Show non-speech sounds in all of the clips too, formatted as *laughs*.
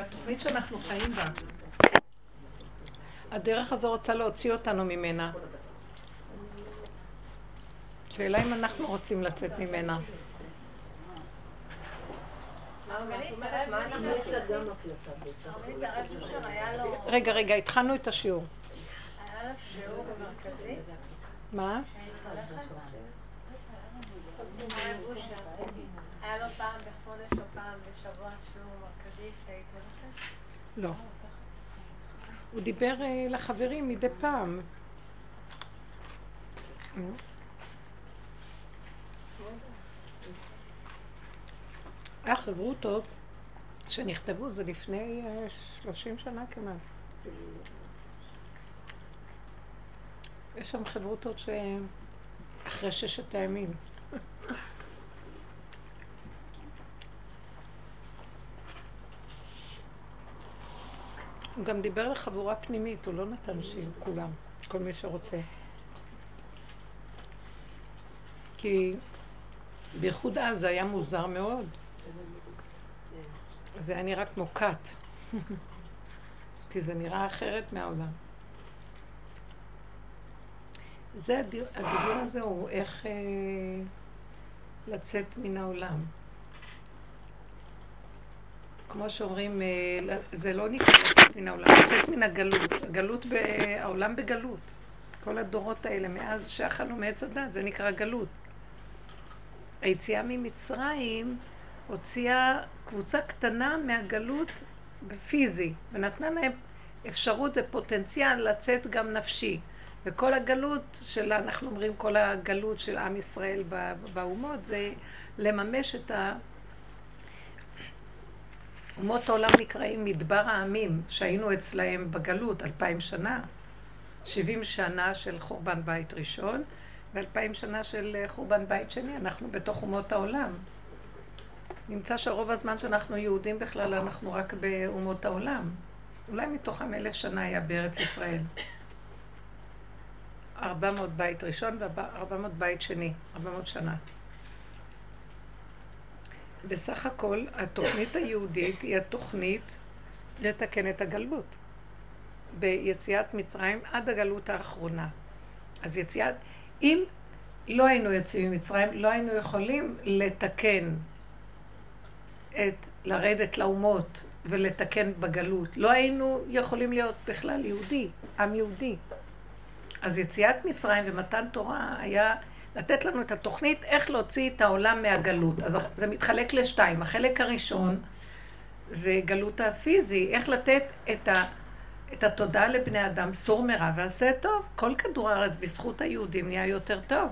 התוכנית שאנחנו חיים בה. הדרך הזו רוצה להוציא אותנו ממנה. שאלה אם אנחנו רוצים לצאת ממנה. רגע, רגע, התחלנו את השיעור. מה? היה לו פעם בחודש או פעם בשבוע לא. הוא דיבר אה, לחברים מדי פעם. היה חברותות שנכתבו, זה לפני אה, שלושים שנה כמעט. יש שם חברותות שאחרי ששת הימים. הוא גם דיבר לחבורה פנימית, הוא לא נתן שיהיו כולם, כל מי שרוצה. כי בייחוד אז זה היה מוזר מאוד. זה היה נראה כמו כת. *laughs* כי זה נראה אחרת מהעולם. זה הדיבור הזה הוא איך אה, לצאת מן העולם. כמו שאומרים, אה, זה לא נקרא מן העולם, לצאת מן הגלות. הגלות, העולם בגלות. כל הדורות האלה, מאז שאכלנו מעץ הדת, זה נקרא גלות. היציאה ממצרים הוציאה קבוצה קטנה מהגלות בפיזי, ונתנה להם אפשרות ופוטנציאל לצאת גם נפשי. וכל הגלות של, אנחנו אומרים, כל הגלות של עם ישראל באומות, זה לממש את ה... אומות העולם נקראים מדבר העמים, שהיינו אצלהם בגלות אלפיים שנה, שבעים שנה של חורבן בית ראשון, ואלפיים שנה של חורבן בית שני, אנחנו בתוך אומות העולם. נמצא שרוב הזמן שאנחנו יהודים בכלל, אנחנו רק באומות העולם. אולי מתוכם אלף שנה היה בארץ ישראל. ארבע מאות בית ראשון וארבע מאות בית שני, ארבע מאות שנה. בסך הכל, התוכנית היהודית היא התוכנית לתקן את הגלות. ביציאת מצרים עד הגלות האחרונה. אז יציאת, אם לא היינו יוצאים ממצרים, לא היינו יכולים לתקן את, לרדת לאומות ולתקן בגלות. לא היינו יכולים להיות בכלל יהודי, עם יהודי. אז יציאת מצרים ומתן תורה היה לתת לנו את התוכנית איך להוציא את העולם מהגלות. אז זה מתחלק לשתיים. החלק הראשון זה גלות הפיזי, איך לתת את, ה, את התודעה לבני אדם, סור מרע ועשה טוב. כל כדור הארץ בזכות היהודים נהיה יותר טוב.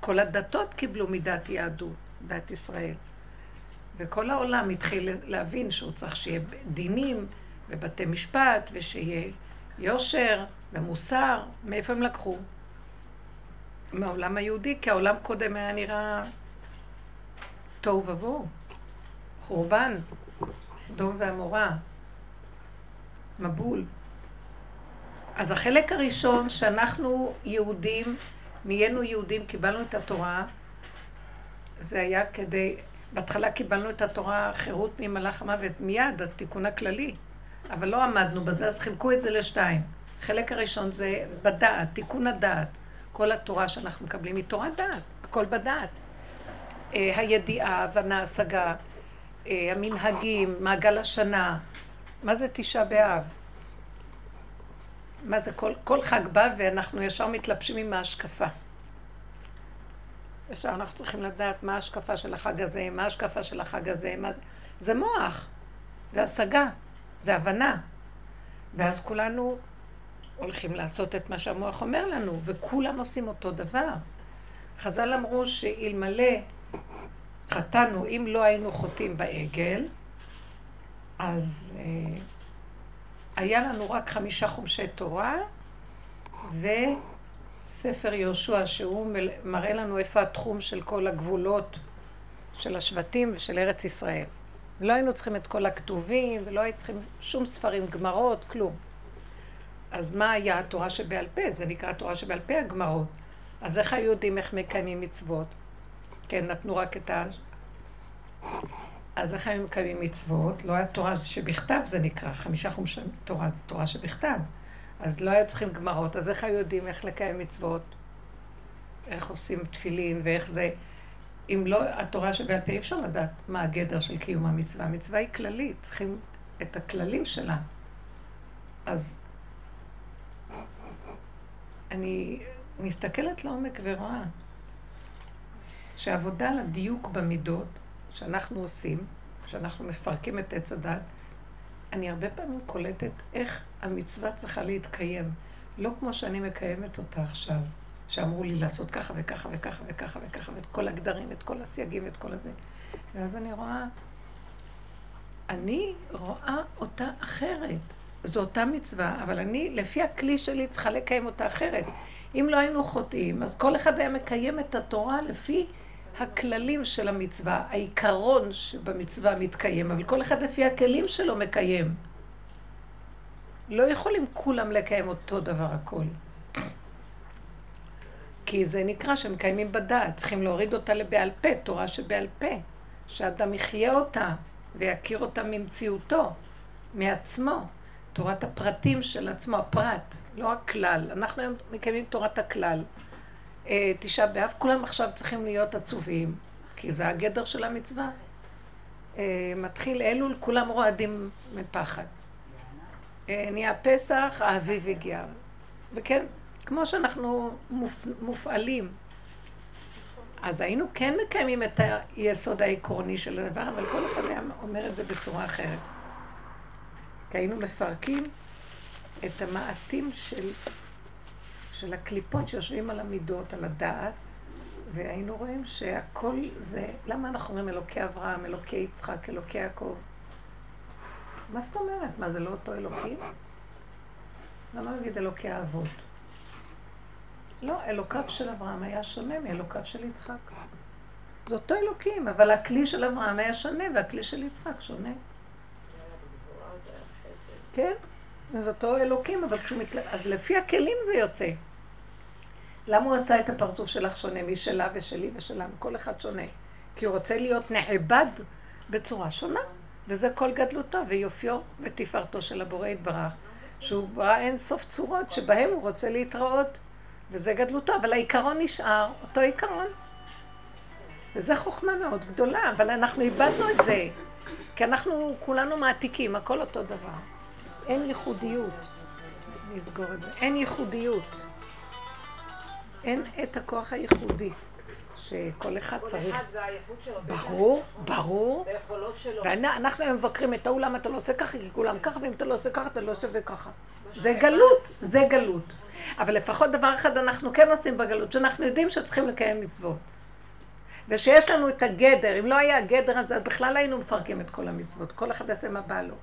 כל הדתות קיבלו מדת יהדות, דת ישראל. וכל העולם התחיל להבין שהוא צריך שיהיה דינים ובתי משפט ושיהיה יושר ומוסר. מאיפה הם לקחו? מהעולם היהודי, כי העולם קודם היה נראה תוהו ובוהו, חורבן, סדום ועמורה, מבול. אז החלק הראשון שאנחנו יהודים, נהיינו יהודים, קיבלנו את התורה, זה היה כדי, בהתחלה קיבלנו את התורה חירות ממלאך המוות מיד, התיקון הכללי, אבל לא עמדנו בזה, אז חילקו את זה לשתיים. החלק הראשון זה בדעת, תיקון הדעת. כל התורה שאנחנו מקבלים היא תורת דעת, הכל בדעת. אה, הידיעה, ההבנה, ההשגה, אה, המנהגים, מעגל השנה, מה זה תשעה באב? מה זה כל, כל חג בא ואנחנו ישר מתלבשים עם ההשקפה. ישר אנחנו צריכים לדעת מה ההשקפה של החג הזה, מה ההשקפה של החג הזה, מה זה... זה מוח, זה השגה, זה הבנה. ואז כולנו הולכים לעשות את מה שהמוח אומר לנו, וכולם עושים אותו דבר. חז"ל אמרו שאלמלא חטאנו, אם לא היינו חוטאים בעגל, אז אה, היה לנו רק חמישה חומשי תורה וספר יהושע, שהוא מראה לנו איפה התחום של כל הגבולות של השבטים ושל ארץ ישראל. לא היינו צריכים את כל הכתובים, ולא היינו צריכים שום ספרים, גמרות, כלום. אז מה היה התורה שבעל פה? זה נקרא תורה שבעל פה הגמרות. אז איך היו יודעים איך מקיימים מצוות? כן, נתנו רק את ה... אז איך הם מקיימים מצוות? לא היה תורה שבכתב זה נקרא, חמישה חומשי תורה זה תורה שבכתב. אז לא היו צריכים גמרות, אז איך היו יודעים איך לקיים מצוות? איך עושים תפילין ואיך זה... אם לא התורה שבעל פה אי אפשר לדעת מה הגדר של קיום המצווה. המצווה היא כללית, צריכים את הכללים שלה. אז אני מסתכלת לעומק ורואה שעבודה על הדיוק במידות שאנחנו עושים, שאנחנו מפרקים את עץ הדת, אני הרבה פעמים קולטת איך המצווה צריכה להתקיים. לא כמו שאני מקיימת אותה עכשיו, שאמרו לי לעשות ככה וככה וככה וככה וככה, ואת כל הגדרים, את כל הסייגים ואת כל הזה. ואז אני רואה, אני רואה אותה אחרת. זו אותה מצווה, אבל אני, לפי הכלי שלי, צריכה לקיים אותה אחרת. אם לא היינו חוטאים, אז כל אחד היה מקיים את התורה לפי הכללים של המצווה, העיקרון שבמצווה מתקיים, אבל כל אחד לפי הכלים שלו מקיים. לא יכולים כולם לקיים אותו דבר הכל. כי זה נקרא שמקיימים בדעת, צריכים להוריד אותה לבעל פה, תורה שבעל פה, שאדם יחיה אותה ויכיר אותה ממציאותו, מעצמו. תורת הפרטים של עצמו, הפרט, לא הכלל. אנחנו היום מקיימים תורת הכלל. אה, תשעה באב, כולם עכשיו צריכים להיות עצובים, כי זה הגדר של המצווה. אה, מתחיל אלול, כולם רועדים מפחד. אה, נהיה פסח, האביב הגיע. וכן, כמו שאנחנו מופ... מופעלים. אז היינו כן מקיימים את היסוד העקרוני של הדבר, אבל כל אחד היה אומר את זה בצורה אחרת. כי היינו מפרקים את המעטים של, של הקליפות שיושבים על המידות, על הדעת, והיינו רואים שהכל זה, למה אנחנו אומרים אלוקי אברהם, אלוקי יצחק, אלוקי יעקב? מה זאת אומרת? מה, זה לא אותו אלוקים? למה להגיד אלוקי האבות? לא, אלוקיו של אברהם היה שונה מאלוקיו של יצחק. זה אותו אלוקים, אבל הכלי של אברהם היה שונה והכלי של יצחק שונה. כן, זה אותו אלוקים, אבל כשהוא מתל... אז לפי הכלים זה יוצא. למה הוא עשה את הפרצוף שלך שונה משלה ושלי ושלנו? כל אחד שונה. כי הוא רוצה להיות נעבד בצורה שונה. וזה כל גדלותו ויופיו ותפארתו של הבורא יתברך, שהוא ברא אין סוף צורות שבהם הוא רוצה להתראות, וזה גדלותו, אבל העיקרון נשאר אותו עיקרון. וזו חוכמה מאוד גדולה, אבל אנחנו איבדנו את זה, כי אנחנו כולנו מעתיקים, הכל אותו דבר. אין ייחודיות. נסגור את זה. אין ייחודיות. אין את הכוח הייחודי. שכל אחד צריך. כל אחד והייחוד שלו. ברור, ברור. ואנחנו היום מבקרים את ההוא, למה אתה לא עושה ככה? כי כולם ככה, ואם אתה לא עושה ככה, אתה לא שווה ככה. זה גלות, זה גלות. אבל לפחות דבר אחד אנחנו כן עושים בגלות, שאנחנו יודעים שצריכים לקיים מצוות. ושיש לנו את הגדר, אם לא היה הגדר הזה, אז בכלל היינו מפרקים את כל המצוות. כל אחד יעשה מה בא לו.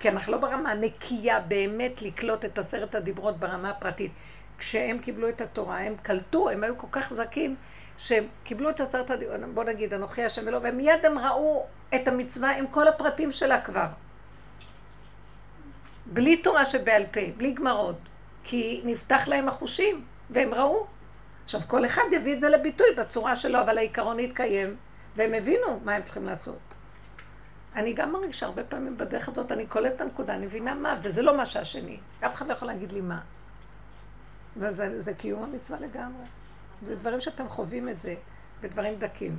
כי אנחנו לא ברמה נקייה באמת לקלוט את עשרת הדיברות ברמה הפרטית. כשהם קיבלו את התורה, הם קלטו, הם היו כל כך זקים, שהם קיבלו את עשרת הדיברות, בוא נגיד, אנוכי השם ולא, ומיד הם ראו את המצווה עם כל הפרטים שלה כבר. בלי תורה שבעל פה, בלי גמרות, כי נפתח להם החושים, והם ראו. עכשיו, כל אחד יביא את זה לביטוי בצורה שלו, אבל העיקרון יתקיים, והם הבינו מה הם צריכים לעשות. אני גם מרגישה הרבה פעמים בדרך הזאת, אני קולטת את הנקודה, אני מבינה מה, וזה לא מה שהשני. אף אחד לא יכול להגיד לי מה. וזה קיום המצווה לגמרי. זה דברים שאתם חווים את זה, ודברים דקים.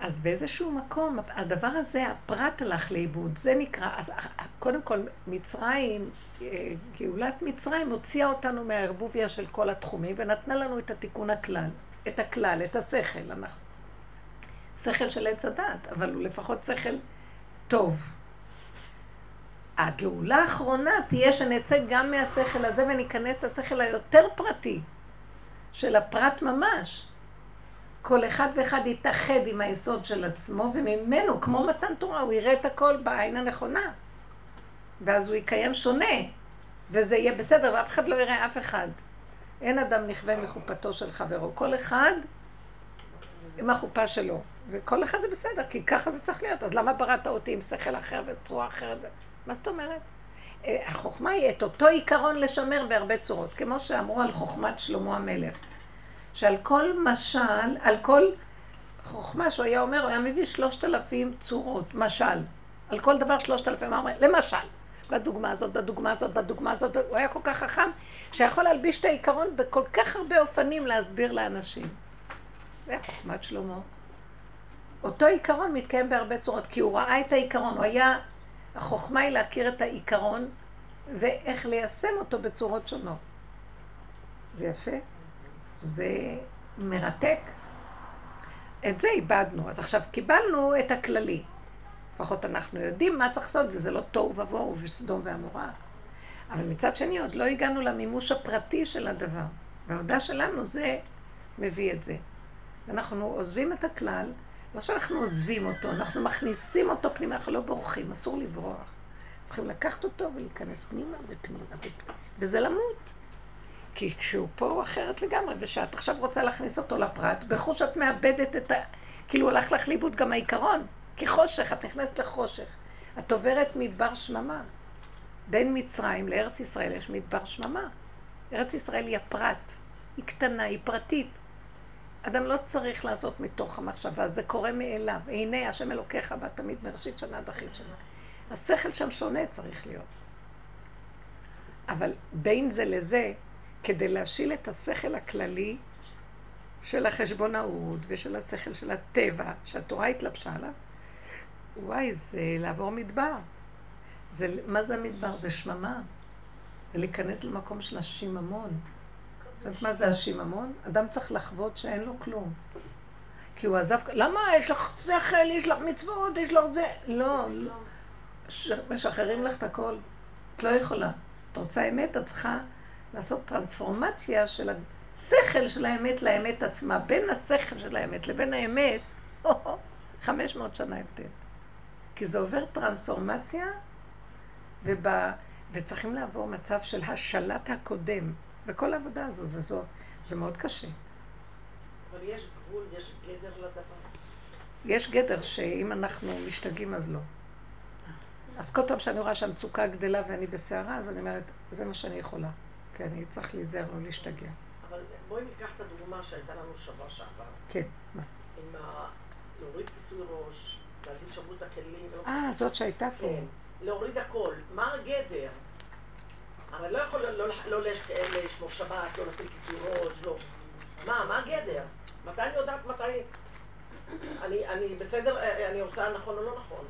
אז באיזשהו מקום, הדבר הזה, הפרט הלך לאיבוד, זה נקרא, אז קודם כל, מצרים, אה, גאולת מצרים הוציאה אותנו מהערבוביה של כל התחומים ונתנה לנו את התיקון הכלל, את הכלל, את השכל. אנחנו שכל של עץ הדת, אבל הוא לפחות שכל טוב. הגאולה האחרונה תהיה שנצא גם מהשכל הזה וניכנס לשכל היותר פרטי, של הפרט ממש. כל אחד ואחד יתאחד עם היסוד של עצמו, וממנו, כמו מתן תורה, הוא יראה את הכל בעין הנכונה. ואז הוא יקיים שונה, וזה יהיה בסדר, ואף אחד לא יראה אף אחד. אין אדם נכווה מחופתו של חברו. כל אחד עם החופה שלו. וכל אחד זה בסדר, כי ככה זה צריך להיות. אז למה בראת אותי עם שכל אחר וצורה אחרת? מה זאת אומרת? אה, החוכמה היא את אותו עיקרון לשמר בהרבה צורות, כמו שאמרו על חוכמת שלמה המלך. שעל כל משל, על כל חוכמה שהוא היה אומר, הוא היה מביא שלושת אלפים צורות, משל. על כל דבר שלושת אלפים, למשל, בדוגמה הזאת, בדוגמה הזאת, בדוגמה הזאת, הוא היה כל כך חכם, שיכול להלביש את העיקרון בכל כך הרבה אופנים להסביר לאנשים. זה חוכמת שלמה. אותו עיקרון מתקיים בהרבה צורות, כי הוא ראה את העיקרון, הוא היה, החוכמה היא להכיר את העיקרון ואיך ליישם אותו בצורות שונות. זה יפה, זה מרתק. את זה איבדנו, אז עכשיו קיבלנו את הכללי. לפחות אנחנו יודעים מה צריך לעשות, וזה לא תוהו ובוהו וסדום ועמורה. אבל מצד שני, עוד לא הגענו למימוש הפרטי של הדבר. והעבודה שלנו זה מביא את זה. אנחנו עוזבים את הכלל, לא שאנחנו עוזבים אותו, אנחנו מכניסים אותו פנימה, אנחנו לא בורחים, אסור לברוח. צריכים לקחת אותו ולהיכנס פנימה ופנימה ופנימה. וזה למות. כי כשהוא פה הוא אחרת לגמרי, ושאת עכשיו רוצה להכניס אותו לפרט, בחוש את מאבדת את ה... כאילו הלך לך לאיבוד גם העיקרון. כי חושך, את נכנסת לחושך. את עוברת מדבר שממה. בין מצרים לארץ ישראל יש מדבר שממה. ארץ ישראל היא הפרט. היא קטנה, היא פרטית. אדם לא צריך לעשות מתוך המחשבה, זה קורה מאליו. הנה השם אלוקיך בא תמיד מראשית שנה עד אחרית שנה. השכל שם שונה צריך להיות. אבל בין זה לזה, כדי להשיל את השכל הכללי של החשבונאות ושל השכל של הטבע, שהתורה התלבשה עליו, וואי, זה לעבור מדבר. זה, מה זה המדבר? זה שממה. זה להיכנס למקום של השיממון. יודעת מה זה השיממון? אדם צריך לחוות שאין לו כלום. כי הוא עזב, למה? יש לך שכל, יש לך מצוות, יש לך זה. לא. משחררים לך את הכל. את לא יכולה. את רוצה אמת, את צריכה לעשות טרנספורמציה של השכל של האמת לאמת עצמה. בין השכל של האמת לבין האמת, 500 שנה הבדל. כי זה עובר טרנספורמציה, ובא, וצריכים לעבור מצב של השלט הקודם. וכל העבודה הזו, זה, זו, זה מאוד קשה. אבל יש גבול, יש גדר לדבר. יש גדר שאם אנחנו משתגעים אז לא. אז כל פעם שאני רואה שהמצוקה גדלה ואני בסערה, אז אני אומרת, זה מה שאני יכולה. כי אני צריך להיזהר לא להשתגע. אבל בואי ניקח את הדוגמה שהייתה לנו שבוע שעבר. כן, מה? עם ה... להוריד כיסוי ראש, להגיד שברו את הכלים. אה, זאת שהייתה פה. כן, להוריד הכל. מה הגדר? הרי לא יכול לא, לא, לא לשמור שבת, לא להפעיל כיסוי ראש, לא. מה, מה הגדר? מתי אני יודעת מתי... אני, אני בסדר, אני עושה נכון או לא נכון?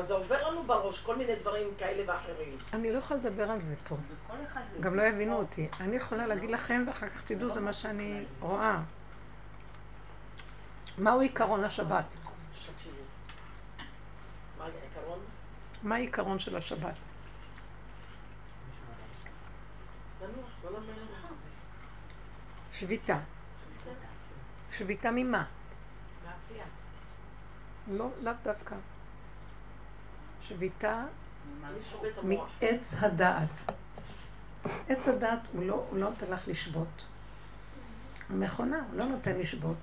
זה עובר לנו בראש כל מיני דברים כאלה ואחרים. אני לא יכולה לדבר על זה פה. גם לא יבינו אותי. אני יכולה להגיד לכם, ואחר כך תדעו, זה מה שאני רואה. מהו עיקרון השבת? מה העיקרון של השבת? שביתה. שביתה ממה? לא, לאו דווקא. שביתה מעץ הדעת. עץ הדעת הוא לא, הוא לא נותן לך לשבות. המכונה, הוא לא נותן לשבות.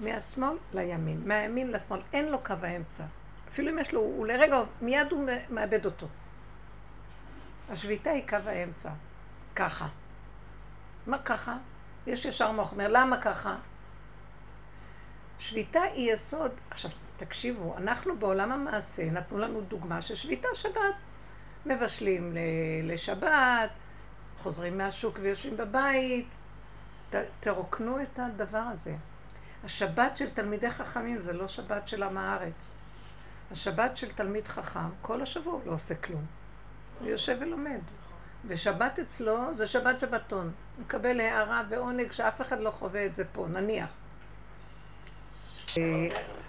מהשמאל לימין, מהימין לשמאל, אין לו קו האמצע. אפילו אם יש לו, הוא לרגע, מיד הוא מאבד אותו. השביתה היא קו האמצע. ככה. מה ככה? יש ישר מוח אומר, למה ככה? שביתה היא יסוד, עכשיו תקשיבו, אנחנו בעולם המעשה נתנו לנו דוגמה של שביתה שבת. מבשלים לשבת, חוזרים מהשוק ויושבים בבית. ת, תרוקנו את הדבר הזה. השבת של תלמידי חכמים זה לא שבת של עם הארץ. השבת של תלמיד חכם, כל השבוע לא עושה כלום. הוא יושב ולומד. ושבת אצלו זה שבת שבתון. הוא מקבל הערה ועונג שאף אחד לא חווה את זה פה, נניח. אה,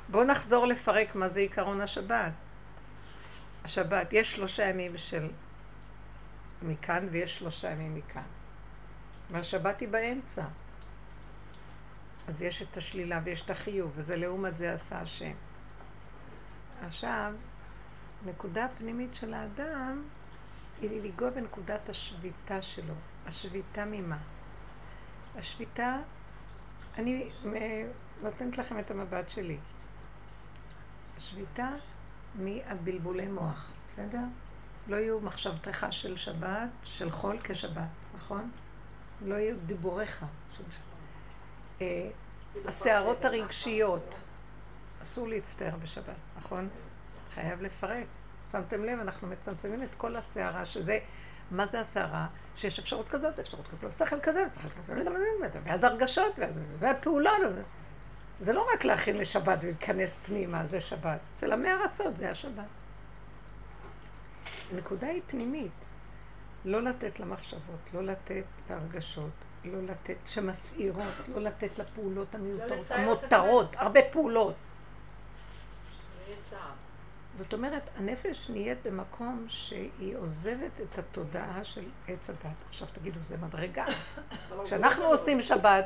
בואו נחזור לפרק מה זה עיקרון השבת. השבת, יש שלושה ימים של מכאן ויש שלושה ימים מכאן. והשבת היא באמצע. אז יש את השלילה ויש את החיוב, וזה לעומת זה עשה השם. עכשיו, נקודה פנימית של האדם היא לנגוע בנקודת השביתה שלו. השביתה ממה? השביתה, אני נותנת לכם את המבט שלי. השביתה מהבלבולי מוח, בסדר? לא יהיו מחשבתך של שבת, של חול כשבת, נכון? לא יהיו דיבוריך של שבת. אה, הסערות הרגשיות, אסור להצטער בשבת, נכון? חייב לפרק. שמתם לב, אנחנו מצמצמים את כל הסערה, שזה, מה זה הסערה? שיש אפשרות כזאת, אפשרות כזאת, שכל כזה, שכל כזה, ואז הרגשות, והפעולות. זה לא רק להכין לשבת ולהיכנס פנימה, זה שבת. אצל עמי ארצות זה השבת. הנקודה היא פנימית. לא לתת למחשבות, לא לתת להרגשות, לא לתת, שמסעירות, לא לתת לפעולות המיותרות, לא המותרות, הרבה פעולות. זאת אומרת, הנפש נהיית במקום שהיא עוזבת את התודעה של עץ הדת. עכשיו תגידו, זה מדרגה. כשאנחנו עושים שבת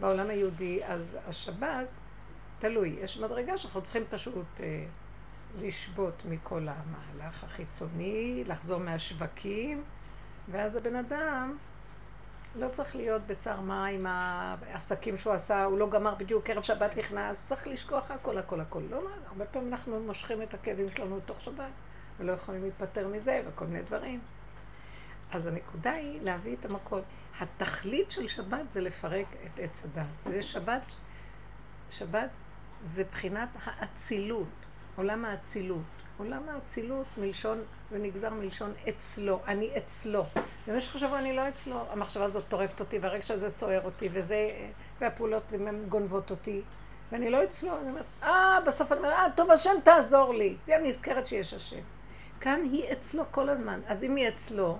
בעולם היהודי, אז השבת, תלוי, יש מדרגה שאנחנו צריכים פשוט אה, לשבות מכל המהלך החיצוני, לחזור מהשווקים, ואז הבן אדם לא צריך להיות בצער מה עם העסקים שהוא עשה, הוא לא גמר בדיוק, ערב שבת נכנס, צריך לשכוח הכל, הכל, הכל. לא, לא, הרבה פעמים אנחנו מושכים את הכאבים שלנו לתוך שבת, ולא יכולים להיפטר מזה, וכל מיני דברים. אז הנקודה היא להביא את המקום. התכלית של שבת זה לפרק את עץ הדת. זה שבת, שבת זה בחינת האצילות, עולם האצילות. עולם האצילות מלשון, זה נגזר מלשון אצלו, אני אצלו. במשך השבוע אני לא אצלו, המחשבה הזאת טורפת אותי, והרגע הזה סוער אותי, וזה, והפעולות גונבות אותי, ואני לא אצלו, אני אומרת, אה, בסוף אני אומרת, אה, טוב, השם תעזור לי. אני נזכרת שיש השם. כאן היא אצלו כל הזמן, אז אם היא אצלו,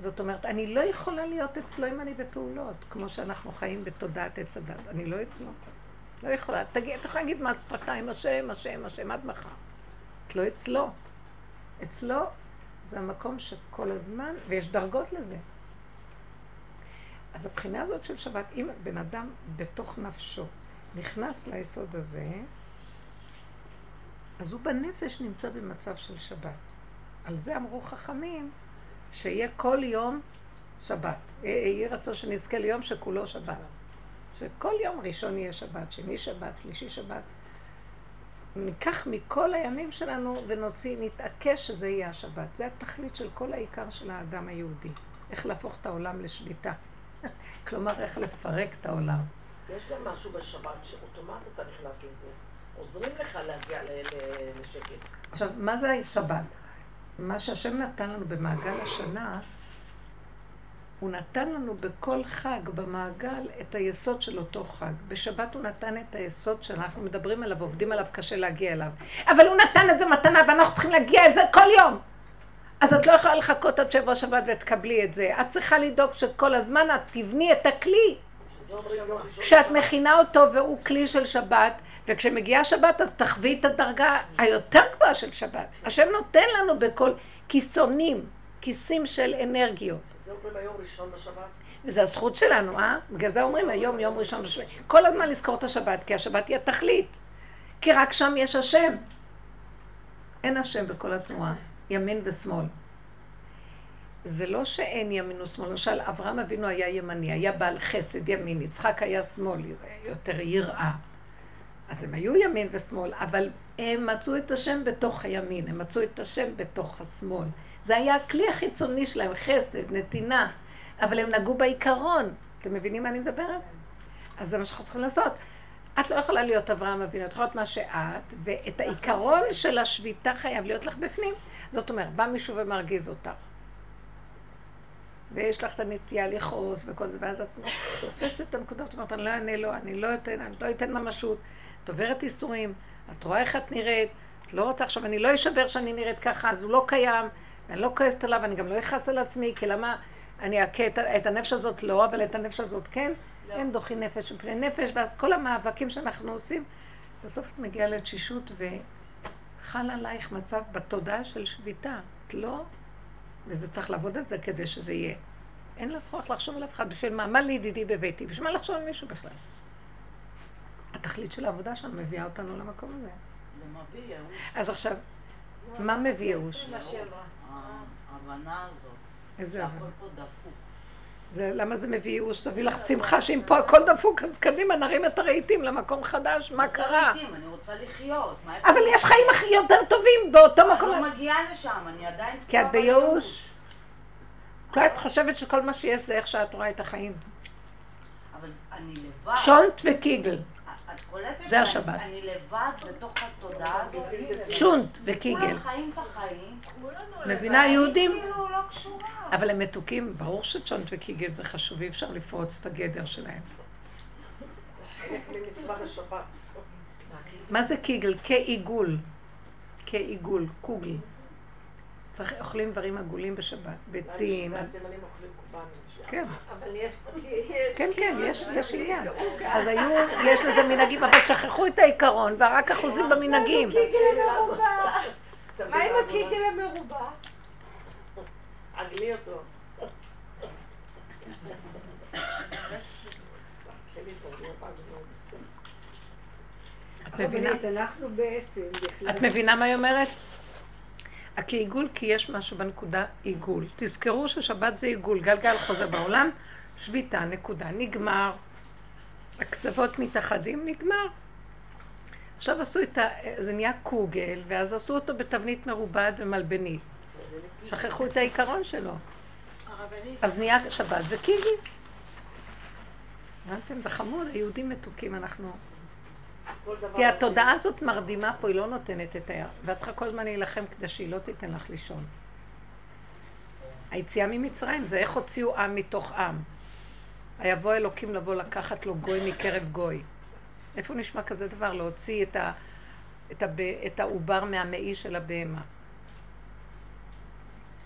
זאת אומרת, אני לא יכולה להיות אצלו אם אני בפעולות, כמו שאנחנו חיים בתודעת עץ הדת. אני לא אצלו. לא יכולה. תגיד, אתה יכול להגיד מה שפתיים, השם, השם, השם, עד מחר. לא אצלו. אצלו זה המקום שכל הזמן, ויש דרגות לזה. אז הבחינה הזאת של שבת, אם בן אדם בתוך נפשו נכנס ליסוד הזה, אז הוא בנפש נמצא במצב של שבת. על זה אמרו חכמים, שיהיה כל יום שבת. יהי רצון שנזכה ליום שכולו שבת. שכל יום ראשון יהיה שבת, שני שבת, שלישי שבת. ניקח מכל הימים שלנו ונוציא, נתעקש שזה יהיה השבת. זה התכלית של כל העיקר של האדם היהודי. איך להפוך את העולם לשליטה. *laughs* כלומר, איך לפרק את העולם. יש גם משהו בשבת שאוטומט אתה נכנס לזה. עוזרים לך להגיע לשקט. עכשיו, מה זה השבת? מה שהשם נתן לנו במעגל השנה, הוא נתן לנו בכל חג במעגל את היסוד של אותו חג. בשבת הוא נתן את היסוד שאנחנו מדברים עליו, עובדים עליו, קשה להגיע אליו. אבל הוא נתן את זה מתנה ואנחנו צריכים להגיע את זה כל יום. אז את לא יכולה לחכות עד שבוע שבת ותקבלי את זה. את צריכה לדאוג שכל הזמן את תבני את הכלי. כשאת מכינה אותו והוא כלי של שבת, וכשמגיעה שבת אז תחווי את הדרגה היותר גבוהה של שבת. השם נותן לנו בכל כיסונים, כיסים של אנרגיות. זה? וזה הזכות שלנו, אה? בגלל זה אומרים היום יום ראשון בשבת. כל הזמן לזכור את השבת, כי השבת היא התכלית. כי רק שם יש השם. אין השם בכל התנועה, ימין ושמאל. זה לא שאין ימין ושמאל, למשל אברהם אבינו היה ימני, היה בעל חסד ימין, יצחק היה שמאל, יותר יראה. אז הם היו ימין ושמאל, אבל הם מצאו את השם בתוך הימין, הם מצאו את השם בתוך השמאל. זה היה הכלי החיצוני שלהם, חסד, נתינה, אבל הם נגעו בעיקרון. אתם מבינים מה אני מדברת? אז זה מה שאנחנו צריכים לעשות. את לא יכולה להיות אברהם אבינו, את יכולה להיות מה שאת, ואת העיקרון של השביתה חייב להיות לך בפנים. זאת אומרת, בא מישהו ומרגיז אותך. ויש לך את הנטייה לכעוס וכל זה, ואז את תופסת את הנקודות, זאת אומרת, אני לא אענה לו, אני לא אתן, אני לא אתן ממשות. את עוברת ייסורים, את רואה איך את נראית, את לא רוצה עכשיו, אני לא אשבר שאני נראית ככה, אז הוא לא קיים, אני לא כועסת עליו, אני גם לא אכעס על עצמי, כי למה אני אכה את, את הנפש הזאת לא, אבל את הנפש הזאת כן? לא. אין דוחי נפש מפני נפש, ואז כל המאבקים שאנחנו עושים, בסוף את מגיעה לתשישות וחל עלייך מצב בתודעה של שביתה. את לא, וזה צריך לעבוד על זה כדי שזה יהיה. אין לך כוח לחשוב על אף אחד, בשביל מה? מה לי ידידי בביתי? בשביל מה לחשוב על מישהו בכלל? התכלית של העבודה שלנו מביאה אותנו למקום הזה. אז עכשיו, מה מביא ייאוש? ההבנה הזאת. איזה הבנה? זה, למה זה מביא ייאוש? תביא לך שמחה שאם פה הכל דפוק, אז קדימה, נרים את הרהיטים למקום חדש, מה קרה? אני רוצה לחיות. אבל יש חיים הכי יותר טובים באותו מקום. אני לא מגיעה לשם, אני עדיין... כי את בייאוש. את חושבת שכל מה שיש זה איך שאת רואה את החיים. אבל אני לבד. שונט וקיגל. את קולטת? זה השבת. אני לבד בתוך התודעה הזאת. שונט וקיגל. כולם חיים את החיים. מבינה יהודים? כאילו לא. אבל הם מתוקים, ברור שצ'ונט וקיגל זה חשוב, אי אפשר לפרוץ את הגדר שלהם. מה זה קיגל? כעיגול. כעיגול, קוגל. צריך, אוכלים דברים עגולים בשבת, ביצים. כן, אבל יש, יש... כן, כן, יש, יש עניין. אז היו, יש לזה מנהגים, אבל שכחו את העיקרון, ורק אחוזים במנהגים. מה עם הקיגל המרובע? עגלי אותו. את מבינה? את מבינה מה היא אומרת? הכעיגול כי יש משהו בנקודה עיגול. תזכרו ששבת זה עיגול, גלגל חוזר בעולם, שביתה, נקודה, נגמר. הקצוות מתאחדים, נגמר. עכשיו עשו את ה... זה נהיה קוגל, ואז עשו אותו בתבנית מרובעת ומלבנית. שכחו את העיקרון שלו. אז נהיה שבת זה קיגי. הבנתם? זה חמוד, היהודים מתוקים, אנחנו... כי התודעה הזאת מרדימה פה, היא לא נותנת את ה... ואת צריכה כל הזמן להילחם כדי שהיא לא תיתן לך לישון. היציאה ממצרים זה איך הוציאו עם מתוך עם. היבוא אלוקים לבוא לקחת לו גוי מקרב גוי. איפה נשמע כזה דבר? להוציא את, ה... את, הב... את העובר מהמעי של הבהמה.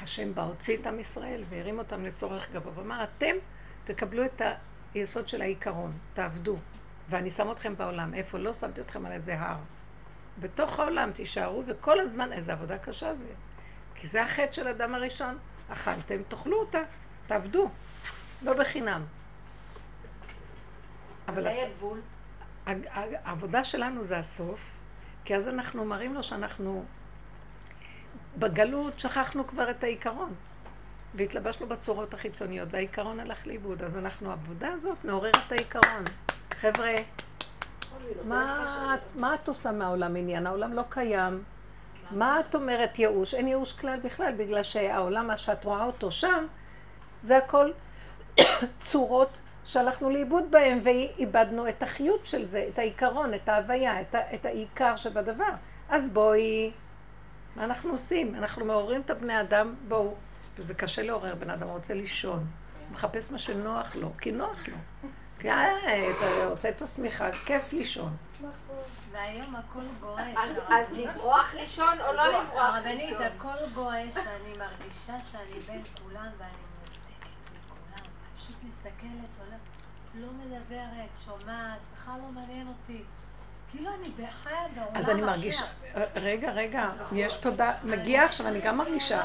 השם בא, הוציא את עם ישראל והרים אותם לצורך גבוה. ואמר, אתם תקבלו את היסוד של העיקרון, תעבדו. ואני שם אתכם בעולם. איפה? לא שמתי אתכם על איזה הר. בתוך העולם תישארו, וכל הזמן, איזה עבודה קשה זה. כי זה החטא של אדם הראשון. אכלתם, תאכלו אותה, תעבדו. לא בחינם. אבל מתי הגבול? הג- הג- העבודה שלנו זה הסוף, כי אז אנחנו מראים לו שאנחנו בגלות שכחנו כבר את העיקרון. והתלבשנו בצורות החיצוניות, והעיקרון הלך לאיבוד. אז אנחנו, העבודה הזאת מעוררת את העיקרון. חבר'ה, מה, את- מה את עושה מהעולם עניין? העולם לא קיים. מה את אומרת ייאוש? אין ייאוש כלל בכלל, בגלל שהעולם, מה שאת רואה אותו שם, זה הכל *coughs* צורות שהלכנו לאיבוד בהן ואיבדנו את החיות של זה, את העיקרון, את ההוויה, את, ה, את העיקר שבדבר. אז בואי, מה אנחנו עושים? אנחנו מעוררים את הבני אדם, בואו. וזה קשה לעורר בן אדם, הוא רוצה לישון. הוא מחפש מה שנוח לו, כי נוח לו. אה, אתה רוצה את השמיכה, כיף לישון. והיום הכל גועש. אז- לברוח לישון או לא לברוח הרבנית, לישון? הכל גועש, ואני מרגישה שאני בין כולם ואני מכולם. פשוט מסתכלת, לא מדברת, שומעת, בכלל לא מעניין אותי. כאילו אני בחיה בעולם אחר. אז אני מרגישה, רגע, רגע, יש תודה, מגיע עכשיו, אני גם מרגישה.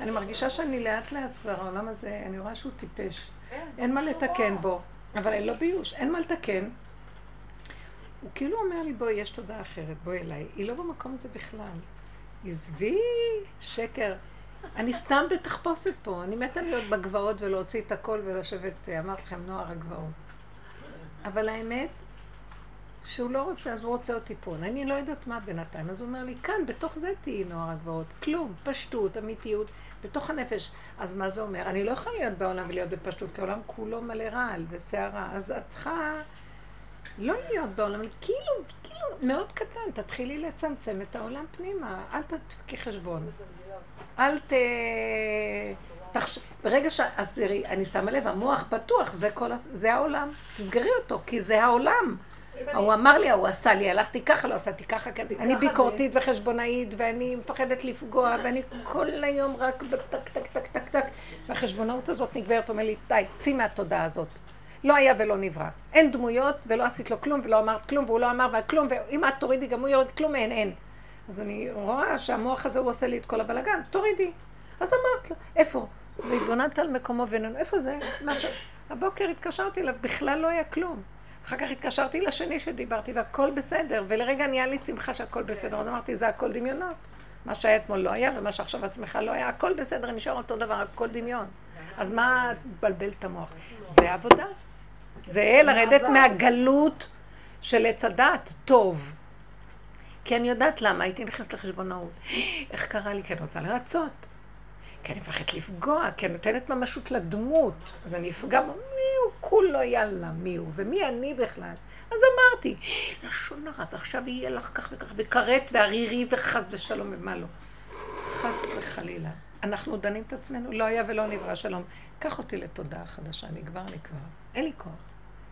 אני מרגישה שאני לאט לאט כבר, העולם הזה, אני רואה שהוא טיפש. אין מה לתקן בו, אבל אני לא ביוש, אין מה לתקן. הוא כאילו אומר לי, בואי, יש תודה אחרת, בואי אליי. היא לא במקום הזה בכלל. עזבי, שקר. אני סתם בתחפושת פה, אני מתה להיות בגבעות ולהוציא את הכל ולשבת, אמרתי לכם, נוער הגבעות. אבל האמת, שהוא לא רוצה, אז הוא רוצה אותי פה. אני לא יודעת מה בינתיים. אז הוא אומר לי, כאן, בתוך זה תהיי נוער הגבעות. כלום, פשטות, אמיתיות, בתוך הנפש. אז מה זה אומר? אני לא יכולה להיות בעולם ולהיות בפשטות, כי העולם כולו מלא רעל וסערה. אז את צריכה לא להיות בעולם, כאילו, כאילו, מאוד קטן. תתחילי לצמצם את העולם פנימה. אל תתקי חשבון. אל ת... תחש... ברגע ש... אז תראי, אני שמה לב, המוח פתוח, זה, כל... זה העולם. תסגרי אותו, כי זה העולם. הוא אמר לי, הוא עשה לי, הלכתי ככה, לא עשיתי ככה. אני ביקורתית וחשבונאית, ואני מפחדת לפגוע, ואני כל היום רק בטק, טק, טק, טק, טק. והחשבונאות הזאת נגברת, אומר לי, די, צאי מהתודעה הזאת. לא היה ולא נברא. אין דמויות, ולא עשית לו כלום, ולא אמרת כלום, והוא לא אמר וכלום, ואם את תורידי, גם הוא יוריד כלום, אין, אין. אז אני רואה שהמוח הזה, הוא עושה לי את כל הבלגן, תורידי. אז אמרת לו, איפה? והתבוננת על מקומו ואיננו, איפה זה? משהו. הבוקר התקשרתי אליו, בכלל לא היה כלום. אחר כך התקשרתי לשני שדיברתי והכל בסדר, ולרגע נהיה לי שמחה שהכל בסדר, אז אמרתי, זה הכל דמיונות. מה שהיה אתמול לא היה, ומה שעכשיו עצמך לא היה, הכל בסדר, נשאר אותו דבר, הכל דמיון. אז מה את מבלבל את המוח? זה עבודה. זה לרדת מהגלות של עץ הדת, טוב. כי אני יודעת למה, הייתי נכנסת לחשבונאות. איך קרה לי? כי אני רוצה לרצות. כי אני מפחדת לפגוע, כי אני נותנת ממשות לדמות. אז אני אפגע בו, מי הוא כולו, יאללה, מי הוא? ומי אני בכלל? אז אמרתי, לשון הרע, ועכשיו יהיה לך כך וכך, וכרת וערירי וחס ושלום ומה לא. חס וחלילה. אנחנו דנים את עצמנו, לא היה ולא נברא שלום. קח אותי לתודעה חדשה, נגבר לי כבר. אין לי כוח.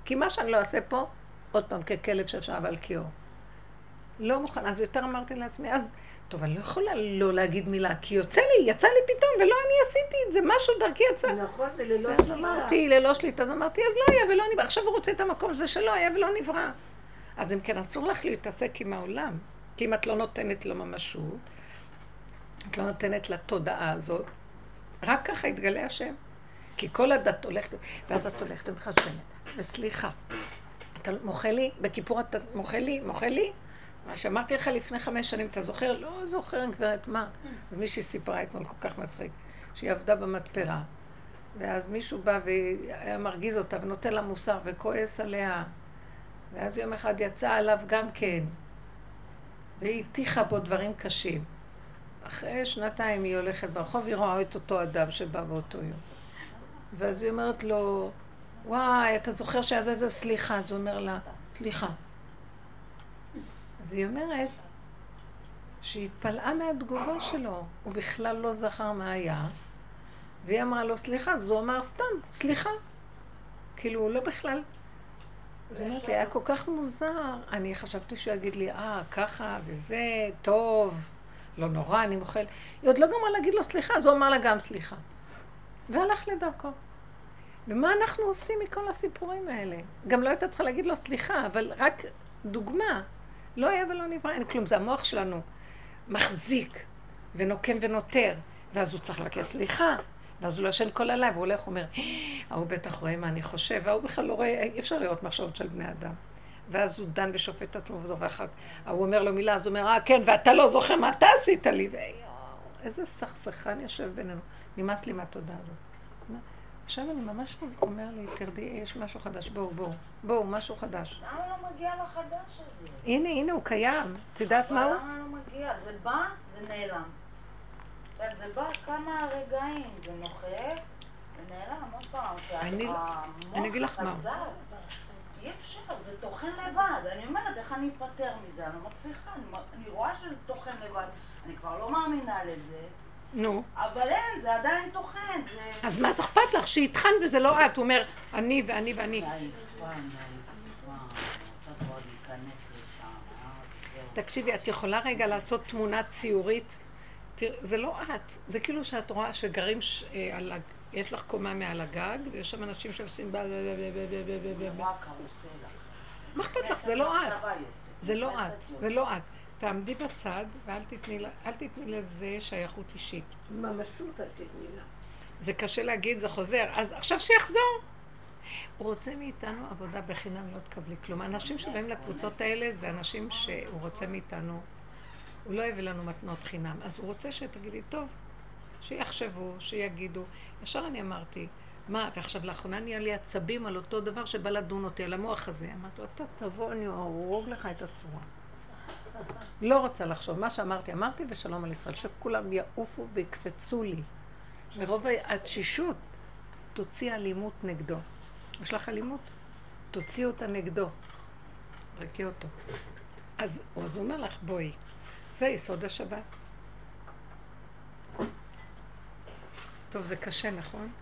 כי מה שאני לא אעשה פה, עוד פעם, ככלב שישב על כיור. לא מוכן. אז יותר אמרתי לעצמי, אז, טוב, אני לא יכולה לא להגיד מילה, כי יוצא לי, יצא לי פתאום, ולא אני עשיתי את זה, משהו דרכי יצא. נכון, זה ללא שליטה. אמרתי, ללא שליטה, אז אמרתי, אז לא היה ולא נברא. עכשיו הוא רוצה את המקום הזה שלא היה ולא נברא. אז אם כן, אסור לך להתעסק עם העולם. כי אם את לא נותנת לו ממשות, את לא נותנת לתודעה הזאת, רק ככה יתגלה השם. כי כל הדת הולכת, ואז את הולכת ומחשבנת, וסליחה. אתה מוחה לי, בכיפור אתה מוחה לי, מוחה לי? מה שאמרתי לך לפני חמש שנים, אתה זוכר? לא זוכר, גברת, מה? אז מישהי סיפרה אתמול, כל כך מצחיק, שהיא עבדה במתפרה, ואז מישהו בא והיה מרגיז אותה ונותן לה מוסר וכועס עליה, ואז יום אחד יצא עליו גם כן, והיא הטיחה בו דברים קשים. אחרי שנתיים היא הולכת ברחוב, היא רואה את אותו אדם שבא באותו יום. ואז היא אומרת לו, וואי, אתה זוכר שהיה זה סליחה? אז הוא אומר לה, סליחה. אז היא אומרת שהיא התפלאה מהתגובה שלו, הוא בכלל לא זכר מה היה, והיא אמרה לו סליחה, אז הוא אמר סתם, סליחה. כאילו, הוא לא בכלל... היא אומרת היה כל כך מוזר, אני חשבתי שהוא יגיד לי, אה, ככה וזה, טוב, לא נורא, אני מוחל. היא עוד לא גמרה להגיד לו סליחה, אז הוא אמר לה גם סליחה. והלך לדרכו. ומה אנחנו עושים מכל הסיפורים האלה? גם לא הייתה צריכה להגיד לו סליחה, אבל רק דוגמה. לא היה ולא נברא, אין כלום, זה המוח שלנו מחזיק ונוקם ונותר, ואז הוא צריך לבקש סליחה, ואז הוא לא ישן כל הלילה, והוא הולך ואומר, ההוא בטח רואה מה אני חושב, וההוא בכלל לא רואה, אי אפשר לראות מחשבות של בני אדם. ואז הוא דן ושופט את עצמו וזוכר ואחר ההוא אומר לו מילה, אז הוא אומר, אה כן, ואתה לא זוכר מה אתה עשית לי, ויואו, איזה סכסכן יושב בינינו. נמאס לי מהתודה הזאת. עכשיו אני ממש אומר לי, תרדי, יש משהו חדש, בואו, בואו, בואו, משהו חדש. למה לא מגיע לחדש הזה? הנה, הנה, הוא קיים. את יודעת מה הוא? למה לא מגיע? זה בא ונעלם. זה בא כמה רגעים, זה נוחת ונעלם עוד פעם. אני- שהמוח אני אגיד לך מה. אי אפשר, זה טוחן לבד. אני אומרת, איך אני אפטר מזה? אני לא מצליחה, אני רואה שזה טוחן לבד. אני כבר לא מאמינה לזה, נו. אבל אין, זה עדיין טוחן. זה... אז מה זה אכפת לך שיטחן וזה לא את? הוא אומר, אני ואני ואני. תקשיבי, את יכולה רגע לעשות תמונה ציורית? זה לא את, זה כאילו שאת רואה שגרים, ש... אה, על... יש לך קומה מעל הגג, ויש שם אנשים שעושים... ב... ב... ב... ב... ב... ב... ב... ב... מה אכפת לך? לא לא זה לא את. זה לא את, זה לא את. תעמדי בצד ואל תתני, אל תתני לזה שייכות אישית. ממשות אל תתני לה. זה קשה להגיד, זה חוזר. אז עכשיו שיחזור. הוא רוצה מאיתנו עבודה בחינם, לא תקבלי כלום. האנשים שבאים לקבוצות האלה זה אנשים שהוא רוצה מאיתנו, הוא לא הביא לנו מתנות חינם. אז הוא רוצה שתגידי, טוב, שיחשבו, שיגידו. ישר אני אמרתי, מה, ועכשיו לאחרונה נהיה לי עצבים על אותו דבר שבא לדון אותי, על המוח הזה. אמרתי לו, אתה תבוא, אני אהרוג לך את הצורה. לא רוצה לחשוב. מה שאמרתי, אמרתי, ושלום על ישראל. שכולם יעופו ויקפצו לי. מרוב התשישות, תוציא אלימות נגדו. יש לך אלימות? תוציאי אותה נגדו. רקי אותו. אז, אז הוא אומר לך, בואי. זה יסוד השבת. טוב, זה קשה, נכון?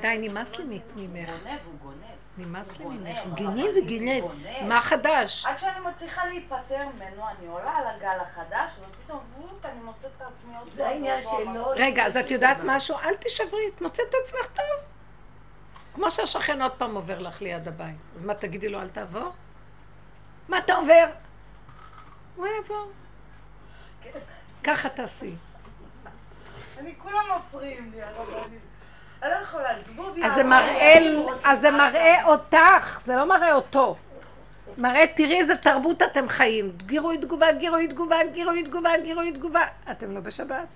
די, נמאס לי ממך. הוא גונב, הוא גונב. נמאס לי ממך. הוא גונב. מה חדש? עד שאני מצליחה להיפטר ממנו, אני עולה על הגל החדש, ופתאום ווט, אני מוצאת את עצמי עוד זה העניין. המקום. רגע, אז את יודעת משהו? אל תשברי, את מוצאת את עצמך טוב. כמו שהשכן עוד פעם עובר לך ליד הבית. אז מה, תגידי לו, אל תעבור? מה אתה עובר? הוא יעבור. ככה תעשי. אני, כולם מפריעים לי, הרבנית. אני לא יכולה, עזבו בי. אז זה מראה, אז זה. מראה אותך, זה לא מראה אותו. מראה, תראי איזה תרבות אתם חיים. גירוי תגובה, גירוי תגובה, גירוי תגובה, גירוי תגובה. אתם לא בשבת.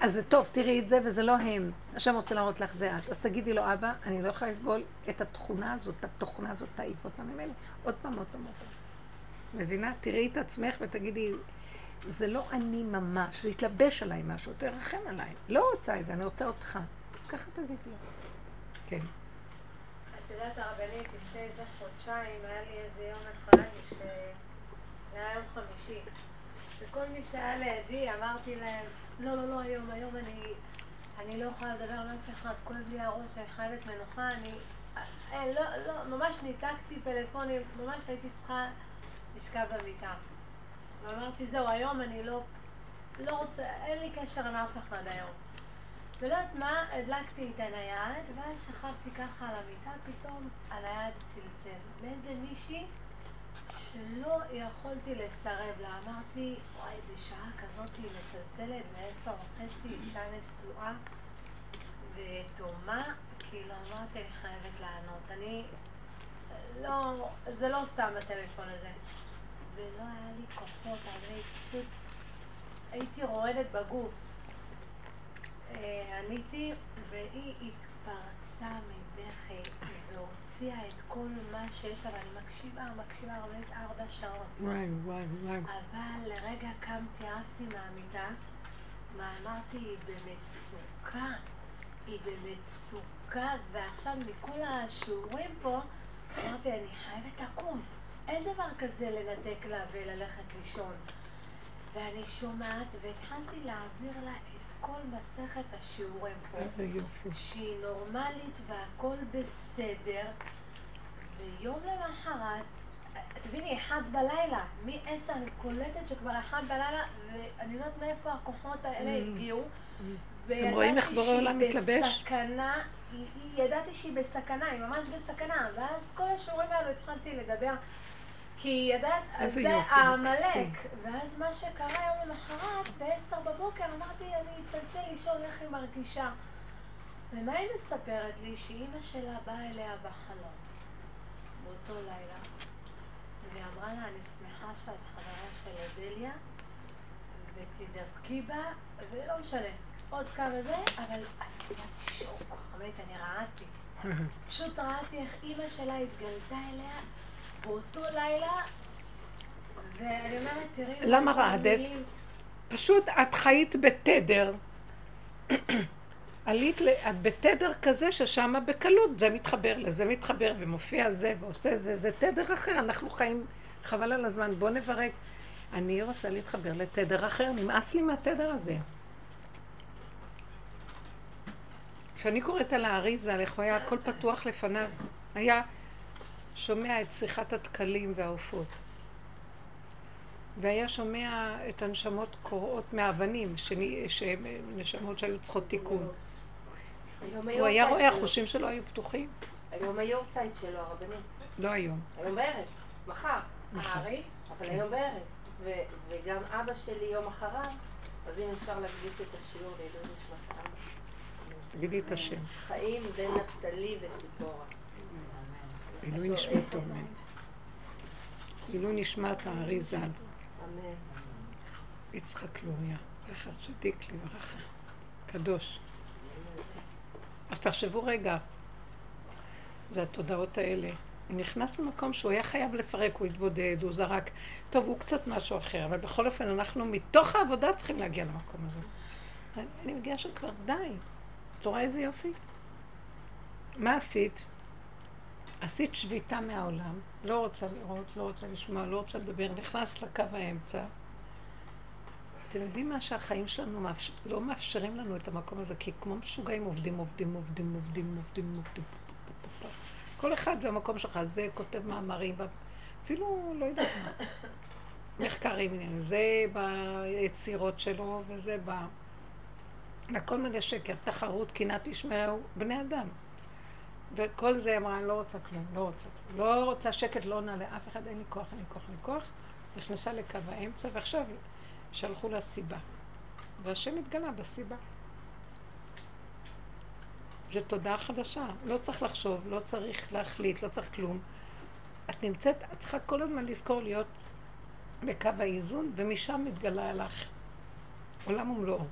אז זה טוב, תראי את זה, וזה לא הם. השם רוצה להראות לך זה את. אז תגידי לו, אבא, אני לא יכולה לסבול את התכונה הזאת, את התוכנה הזאת, תעיף אותה ממני. עוד פעם, עוד פעם, עוד פעם. מבינה? תראי את עצמך ותגידי, זה לא אני ממש, זה התלבש עליי משהו, תרחם עליי. לא רוצה את זה, אני רוצה אותך. ככה תגיד לו. כן. את יודעת, הרבנית, לפני איזה חודשיים היה לי איזה יום אחד. זה היה יום חמישי. וכל מי שהיה לידי, אמרתי להם, לא, לא, לא, היום, היום אני, אני לא יכולה לדבר עם אף אחד, כואב לי הראש, אני חייבת מנוחה, אני... אה, לא, לא, ממש ניתקתי פלאפונים, ממש הייתי צריכה לשכב במיטה. ואמרתי, זהו, היום אני לא, לא רוצה, אין לי קשר עם אף אחד היום. ולא יודעת מה, הדלקתי את הנייד, ואז שכבתי ככה על המיטה, פתאום הנייד צלצל. מאיזה מישהי שלא יכולתי לסרב לה. אמרתי, וואי, בשעה כזאת היא מצלצלת, בעשר וחצי, אישה נשואה ותומה, כאילו אמרתי, אני חייבת לענות. אני, לא, זה לא סתם הטלפון הזה. ולא היה לי כוחות, אני פשוט הייתי רועדת בגוף. אה, עניתי, והיא התפרצה מבכי והוציאה את כל מה שיש לה, ואני מקשיבה, מקשיבה, עומדת ארבע שעות. וואי, וואי, וואי. אבל לרגע קמתי, עפתי מהמיטה, ואמרתי, היא במצוקה, היא במצוקה, ועכשיו מכל השיעורים פה, אמרתי, אני חייבת לקום. אין דבר כזה לנתק לה וללכת לישון. ואני שומעת, והתחלתי להעביר לה את כל מסכת השיעורים פה. שהיא נורמלית והכל בסדר, ויום למחרת, תביני, אחד בלילה, מ-10 אני קולטת שכבר אחד בלילה, ואני לא יודעת מאיפה הכוחות האלה Mm. הגיעו. אתם רואים איך בורא עולם מתלבש? בסכנה, ידעתי שהיא בסכנה, היא ממש בסכנה, ואז כל השיעורים האלו התחלתי לדבר, כי ידעת, איזה זה העמלק. ואז מה שקרה יום למחרת, בעשר בבוקר אמרתי, אני אצלצל לשאול איך היא מרגישה. ומה היא מספרת לי? שאימא שלה באה אליה בחלום, באותו לילה, והיא אמרה לה, אני שמחה שאת חברה של אודליה, ותדבקי בה, ולא משנה, עוד כמה זה, אבל שוק, אמרתי, אני רעדתי. *laughs* פשוט ראיתי איך אימא שלה התגלתה אליה באותו לילה, ואני אומרת, תראי... למה מה רעדת? פשוט את חיית בתדר. *clears throat* עלית, את בתדר כזה ששם בקלות זה מתחבר לזה מתחבר ומופיע זה ועושה זה, זה תדר אחר, אנחנו חיים, חבל על הזמן, בוא נברק. אני רוצה להתחבר לתדר אחר, נמאס לי מהתדר הזה. כשאני קוראת על האריזה, איך הוא היה הכל פתוח לפניו, היה שומע את שיחת התקלים והעופות. והיה שומע את הנשמות קוראות מהאבנים, שני- שנשמות שהיו צריכות תיקון. הוא היה רואה. החושים שלו היו פתוחים. היום היורצייט שלו, הרבנית. לא היום. היום בערב, מחר. מחר. הארי? אבל כן. היום בערב. וגם אבא שלי יום אחריו, אז אם אפשר להקדיש את השיעור לעילוי נשמת אבא. תגידי את השם. חיים בין נפתלי וציפורה. עילוי נשמתו. אמן. עילוי נשמת הארי ז"ל. יצחק לוריה, זכר צדיק לברכה. קדוש. אז תחשבו רגע, זה התודעות האלה. הוא נכנס למקום שהוא היה חייב לפרק, הוא התבודד, הוא זרק. טוב, הוא קצת משהו אחר, אבל בכל אופן אנחנו מתוך העבודה צריכים להגיע למקום הזה. אני, מגיעה שכבר די. את רואה איזה יופי? מה עשית? עשית שביתה מהעולם, לא רוצה לראות, לא רוצה לשמוע, לא רוצה לדבר, נכנס לקו האמצע. אתם יודעים מה שהחיים שלנו מאפשר, לא מאפשרים לנו את המקום הזה, כי כמו משוגעים עובדים, עובדים, עובדים, עובדים, עובדים, עובדים. כל אחד והמקום שלך, זה כותב מאמרים, אפילו לא יודעת מה, מחקרים, זה ביצירות שלו וזה ב... הכל מלא שקר, תחרות, קנאת ישמעו בני אדם. וכל זה אמרה, אני לא רוצה כלום, לא רוצה כלום. לא רוצה שקט, לא עונה לאף אחד, אין לי כוח, אין לי כוח, אין לי כוח. נכנסה לקו האמצע, ועכשיו שלחו לה סיבה. והשם התגלה בסיבה. זו תודעה חדשה, לא צריך לחשוב, לא צריך להחליט, לא צריך כלום. את נמצאת, את צריכה כל הזמן לזכור להיות בקו האיזון, ומשם מתגלה לך עולם ומלואו.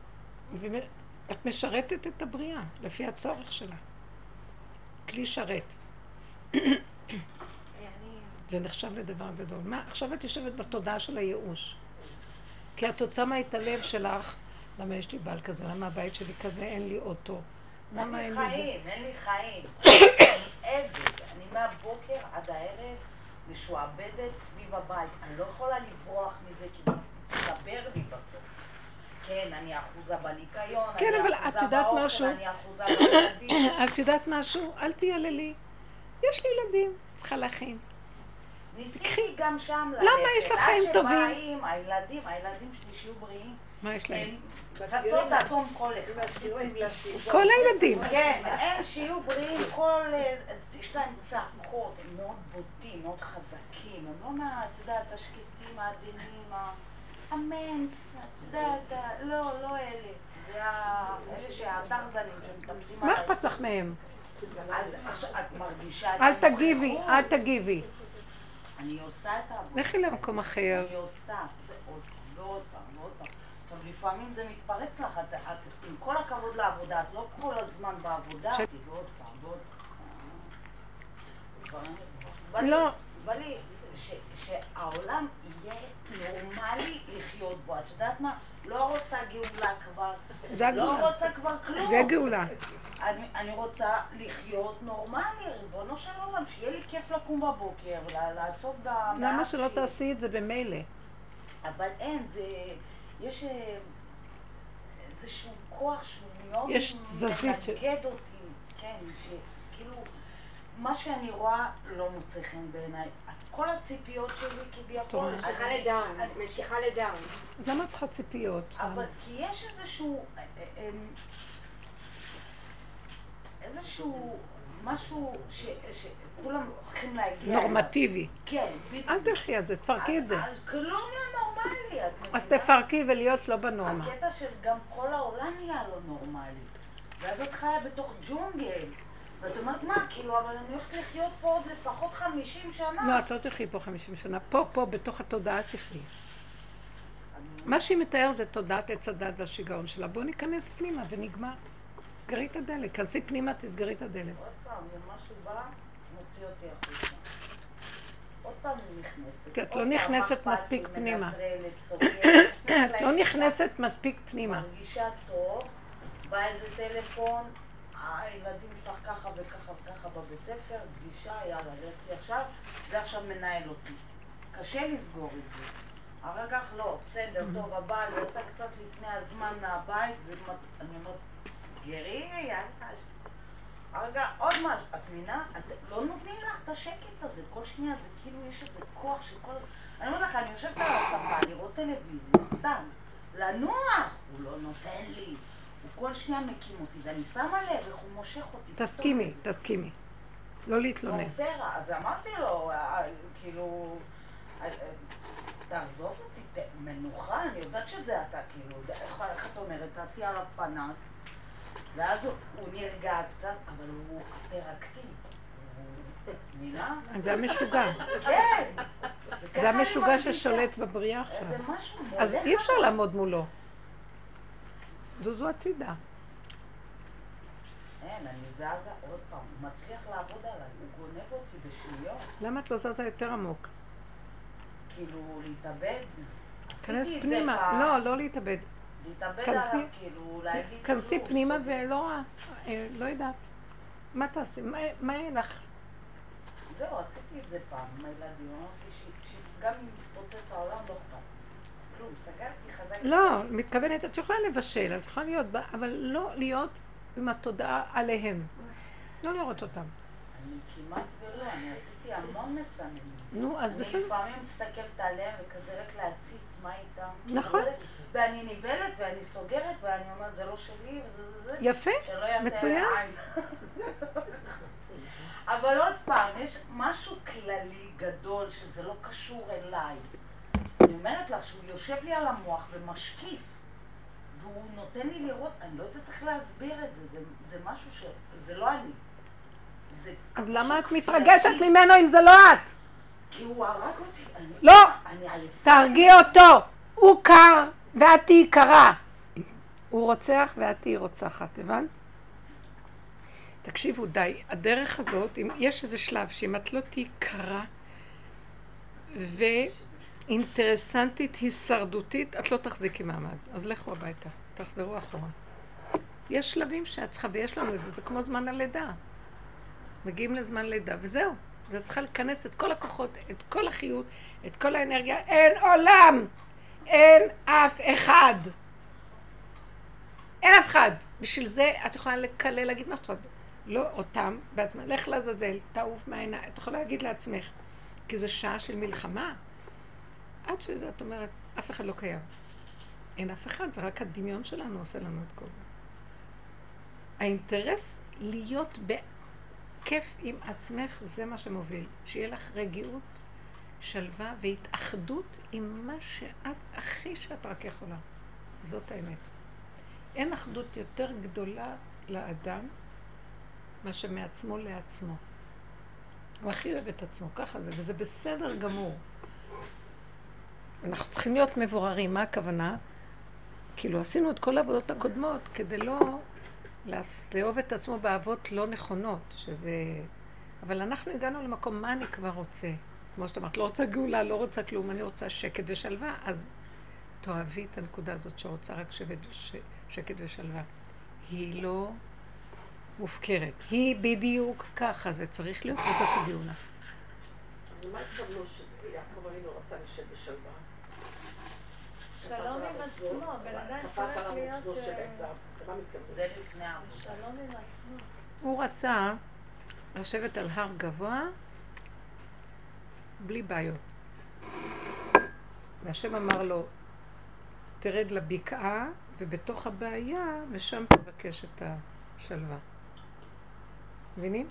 ואת משרתת את הבריאה, לפי הצורך שלה. כלי שרת. זה נחשב לדבר גדול. מה, עכשיו את יושבת בתודעה של הייאוש. כי את רוצה את הלב שלך, למה יש לי בעל כזה, למה הבית שלי כזה, אין לי אוטו. למה אין לי? חיים, אין לי חיים. *coughs* אני עבד. אני מהבוקר עד הערב משועבדת סביב הבית. אני לא יכולה לברוח מזה כי זה מצטבר לי בסוף. כן, אני אחוזה בניקיון, כן, אבל אני את אחוזה יודעת באוכל, משהו? אני אחוזה בילדים. *coughs* את יודעת משהו? אל תייללי. יש לי ילדים, צריכה להכין. ניסיתי גם שם ללכת. למה? יש לך חיים טובים. עד שבאים הילדים, הילדים שלי שיהיו בריאים. מה יש להם? הם פצצות אטום כל אחד. כל הילדים. כן, הם שיהיו בריאים, כל... אה, יש להם צעקות, הם מאוד בוטים, מאוד חזקים, הם לא מה, את יודעת, השקטים, העדינים, ה- המנס, את יודעת, לא, לא אלה. זה ה- אלה שהטרזנים שמטפסים מה. אכפת לך מהם? אז את מרגישה אל תגיבי. אל תגיבי. אני עושה את העבודה. לכי למקום אחר. אני עושה, זה עוד ועוד פעם, ועוד פעם. עכשיו, לפעמים זה מתפרץ לך, את, את, עם כל הכבוד לעבודה, את לא כל הזמן בעבודה, ש- ועוד פעם, ועוד פעם. לא. בא לי ש- שהעולם יהיה נורמלי לחיות בו. את יודעת מה? לא רוצה גאולה כבר, זה הגאולה. לא רוצה כבר כלום. זה גאולה. אני, אני רוצה לחיות נורמלי, ריבונו של עולם, שיהיה לי כיף לקום בבוקר, לעשות במעט למה שלא שלי. תעשי את זה במילא? אבל אין, זה... יש אה, איזשהו כוח שהוא מאוד מנגד אותי, כן, שכאילו, מה שאני רואה לא מוצא חן בעיניי. את- כל הציפיות שלי טוב. כביכול... משיכה לדאון, משיכה לדאון. למה צריכה ציפיות? אבל כי יש איזשהו... אה, אה, אה, איזשהו משהו ש- שכולם צריכים להגיע אליו. נורמטיבי. כן, בדיוק. אל תלכי על זה, תפרקי את זה. אז- כלום לא נורמלי, אז? תפרקי ולהיות לא בנורמה. הקטע שגם כל העולם נהיה לא נורמלי. ואז את חיה בתוך ג'ונגל. ואת אומרת, מה, כאילו, אבל אני הולכת לחיות פה עוד לפחות 50 שנה. לא, את לא תחי פה 50 שנה. פה, פה, בתוך התודעה תחי. מה שהיא מתאר זה תודעת עץ הדת והשיגעון שלה. בואו ניכנס פנימה ונגמר. סגרי את הדלת. כנסי פנימה, תסגרי את הדלת. עוד פעם, משהו בא, מוציא אותי החוצה. עוד פעם אני נכנסת. כי את לא נכנסת מספיק פנימה. *coughs* את לא נכנסת מספיק פנימה. מרגישה טוב, בא איזה טלפון, הילדים שלך ככה וככה וככה בבית ספר, פגישה, יאללה, לכי עכשיו, זה עכשיו מנהל אותי. קשה לסגור את זה. אחר כך לא, בסדר, טוב, הבעל יצא קצת לפני הזמן מהבית, זה, מת- אני אומרת, סגרי, יאללה. רגע, עוד משהו, את מבינה? לא נותנים לך את השקט הזה, כל שנייה זה כאילו יש איזה כוח שכל... אני אומרת לך, אני יושבת על הספה, לראות טלוויזיה, סתם, לנוח, הוא לא נותן לי, הוא כל שנייה מקים אותי, ואני שמה לב איך הוא מושך אותי. תסכימי, תסכימי. לא להתלונן. באופרה, אז אמרתי לו, אה, כאילו, אה, אה, תעזוב אותי, מנוחה, אני יודעת שזה אתה, כאילו, איך את אומרת, תעשי עליו פנס, ואז הוא- נרגע קצת, אבל הוא מבינה? זה המשוגע. כן. זה המשוגע. ששולט בבריאה עכשיו. אז אי אפשר. לעמוד מולו. זוזו הצידה. אין, אני זזה עוד פעם, הוא מצליח לעבוד עליי, הוא גונב אותי בשניות, למה את לא זזה יותר עמוק? כאילו, להתאבד. כנס פנימה. לא, לא להתאבד. להתאבד עליו, כאילו, להגיד... כנסי פנימה. ולא. אה, לא יודעת. מה תעשי? מה- יהיה לך? זהו, עשיתי את זה פעם עם הילדים, אמרתי שגם אם יתפוצץ העולם לא אכפת. כלום, סגרתי חזק. לא, מתכוונת, את יכולה לבשל, את יכולה להיות, אבל לא להיות עם התודעה עליהם. לא לראות אותם. אני כמעט ולא, אני עשיתי המון מסננים. נו, אז אני בסדר. לפעמים מסתכלת עליהם וכזה רק להציץ מה איתם. נכון. ואני נבהלת ואני סוגרת ואני אומרת זה לא שלי וזה זה זה. יפה, מצוין. אבל עוד פעם, יש משהו כללי גדול שזה לא קשור אליי. אני אומרת לך שהוא יושב לי על המוח ומשקיף, והוא נותן לי לראות, אני לא יודעת איך להסביר את זה, זה, זה משהו ש... זה לא אני. זה אז למה את. מתרגשת ממנו אם זה לא את? כי הוא הרג אותי. אני, לא. אני עייפה. תרגיעי אותו. הוא קר ואת תהיי קרה. הוא רוצח ואת תהיי רוצחת, הבנת? תקשיבו, די. הדרך הזאת, אם יש איזה שלב שאם את לא תהיי קרה אינטרסנטית, הישרדותית, את לא תחזיקי מעמד. אז לכו הביתה, תחזרו אחורה. יש שלבים שאת צריכה, ויש לנו את זה, זה כמו זמן הלידה. מגיעים לזמן לידה, וזהו. זה צריכה לכנס את כל הכוחות, את כל החיות, את כל האנרגיה. אין עולם! אין אף אחד. אין אף אחד. בשביל זה את יכולה לקלל, להגיד מה שאת לא אותם בעצמך. לך לעזאזל, תעוף מהעיניים. את יכולה להגיד לעצמך, כי זו שעה של מלחמה. עד שזה, את אומרת, אף אחד לא קיים. אין אף אחד, זה רק הדמיון שלנו עושה לנו את כל זה. האינטרס להיות בכיף עם עצמך, זה מה שמוביל. שיהיה לך רגיעות, שלווה והתאחדות עם מה שאת הכי שאת רק יכולה. זאת האמת. אין אחדות יותר גדולה לאדם מאשר מעצמו לעצמו. הוא הכי אוהב את עצמו, ככה זה, וזה בסדר גמור. אנחנו צריכים להיות מבוררים, מה הכוונה? כאילו עשינו את כל העבודות הקודמות כדי לא לאהוב את עצמו באהבות לא נכונות, שזה... אבל אנחנו הגענו למקום, מה אני כבר רוצה? כמו שאת אמרת, לא רוצה גאולה, לא רוצה כלום, אני רוצה שקט ושלווה, אז תאהבי את הנקודה הזאת שרוצה רק שבט, ש... שקט ושלווה. היא לא מופקרת, היא בדיוק ככה, זה צריך להיות, וזאת הגאולה. מה התכוונו שיעקב אבינו רצה לשב בשלווה? שלום עם עצמו, הבן אדם צריך להיות... אה, זה לפני העבודה. שלום עם עצמו. הוא רצה לשבת על הר גבוה בלי בעיות. והשם אמר לו, תרד לבקעה, ובתוך הבעיה, ושם תבקש את השלווה. מבינים?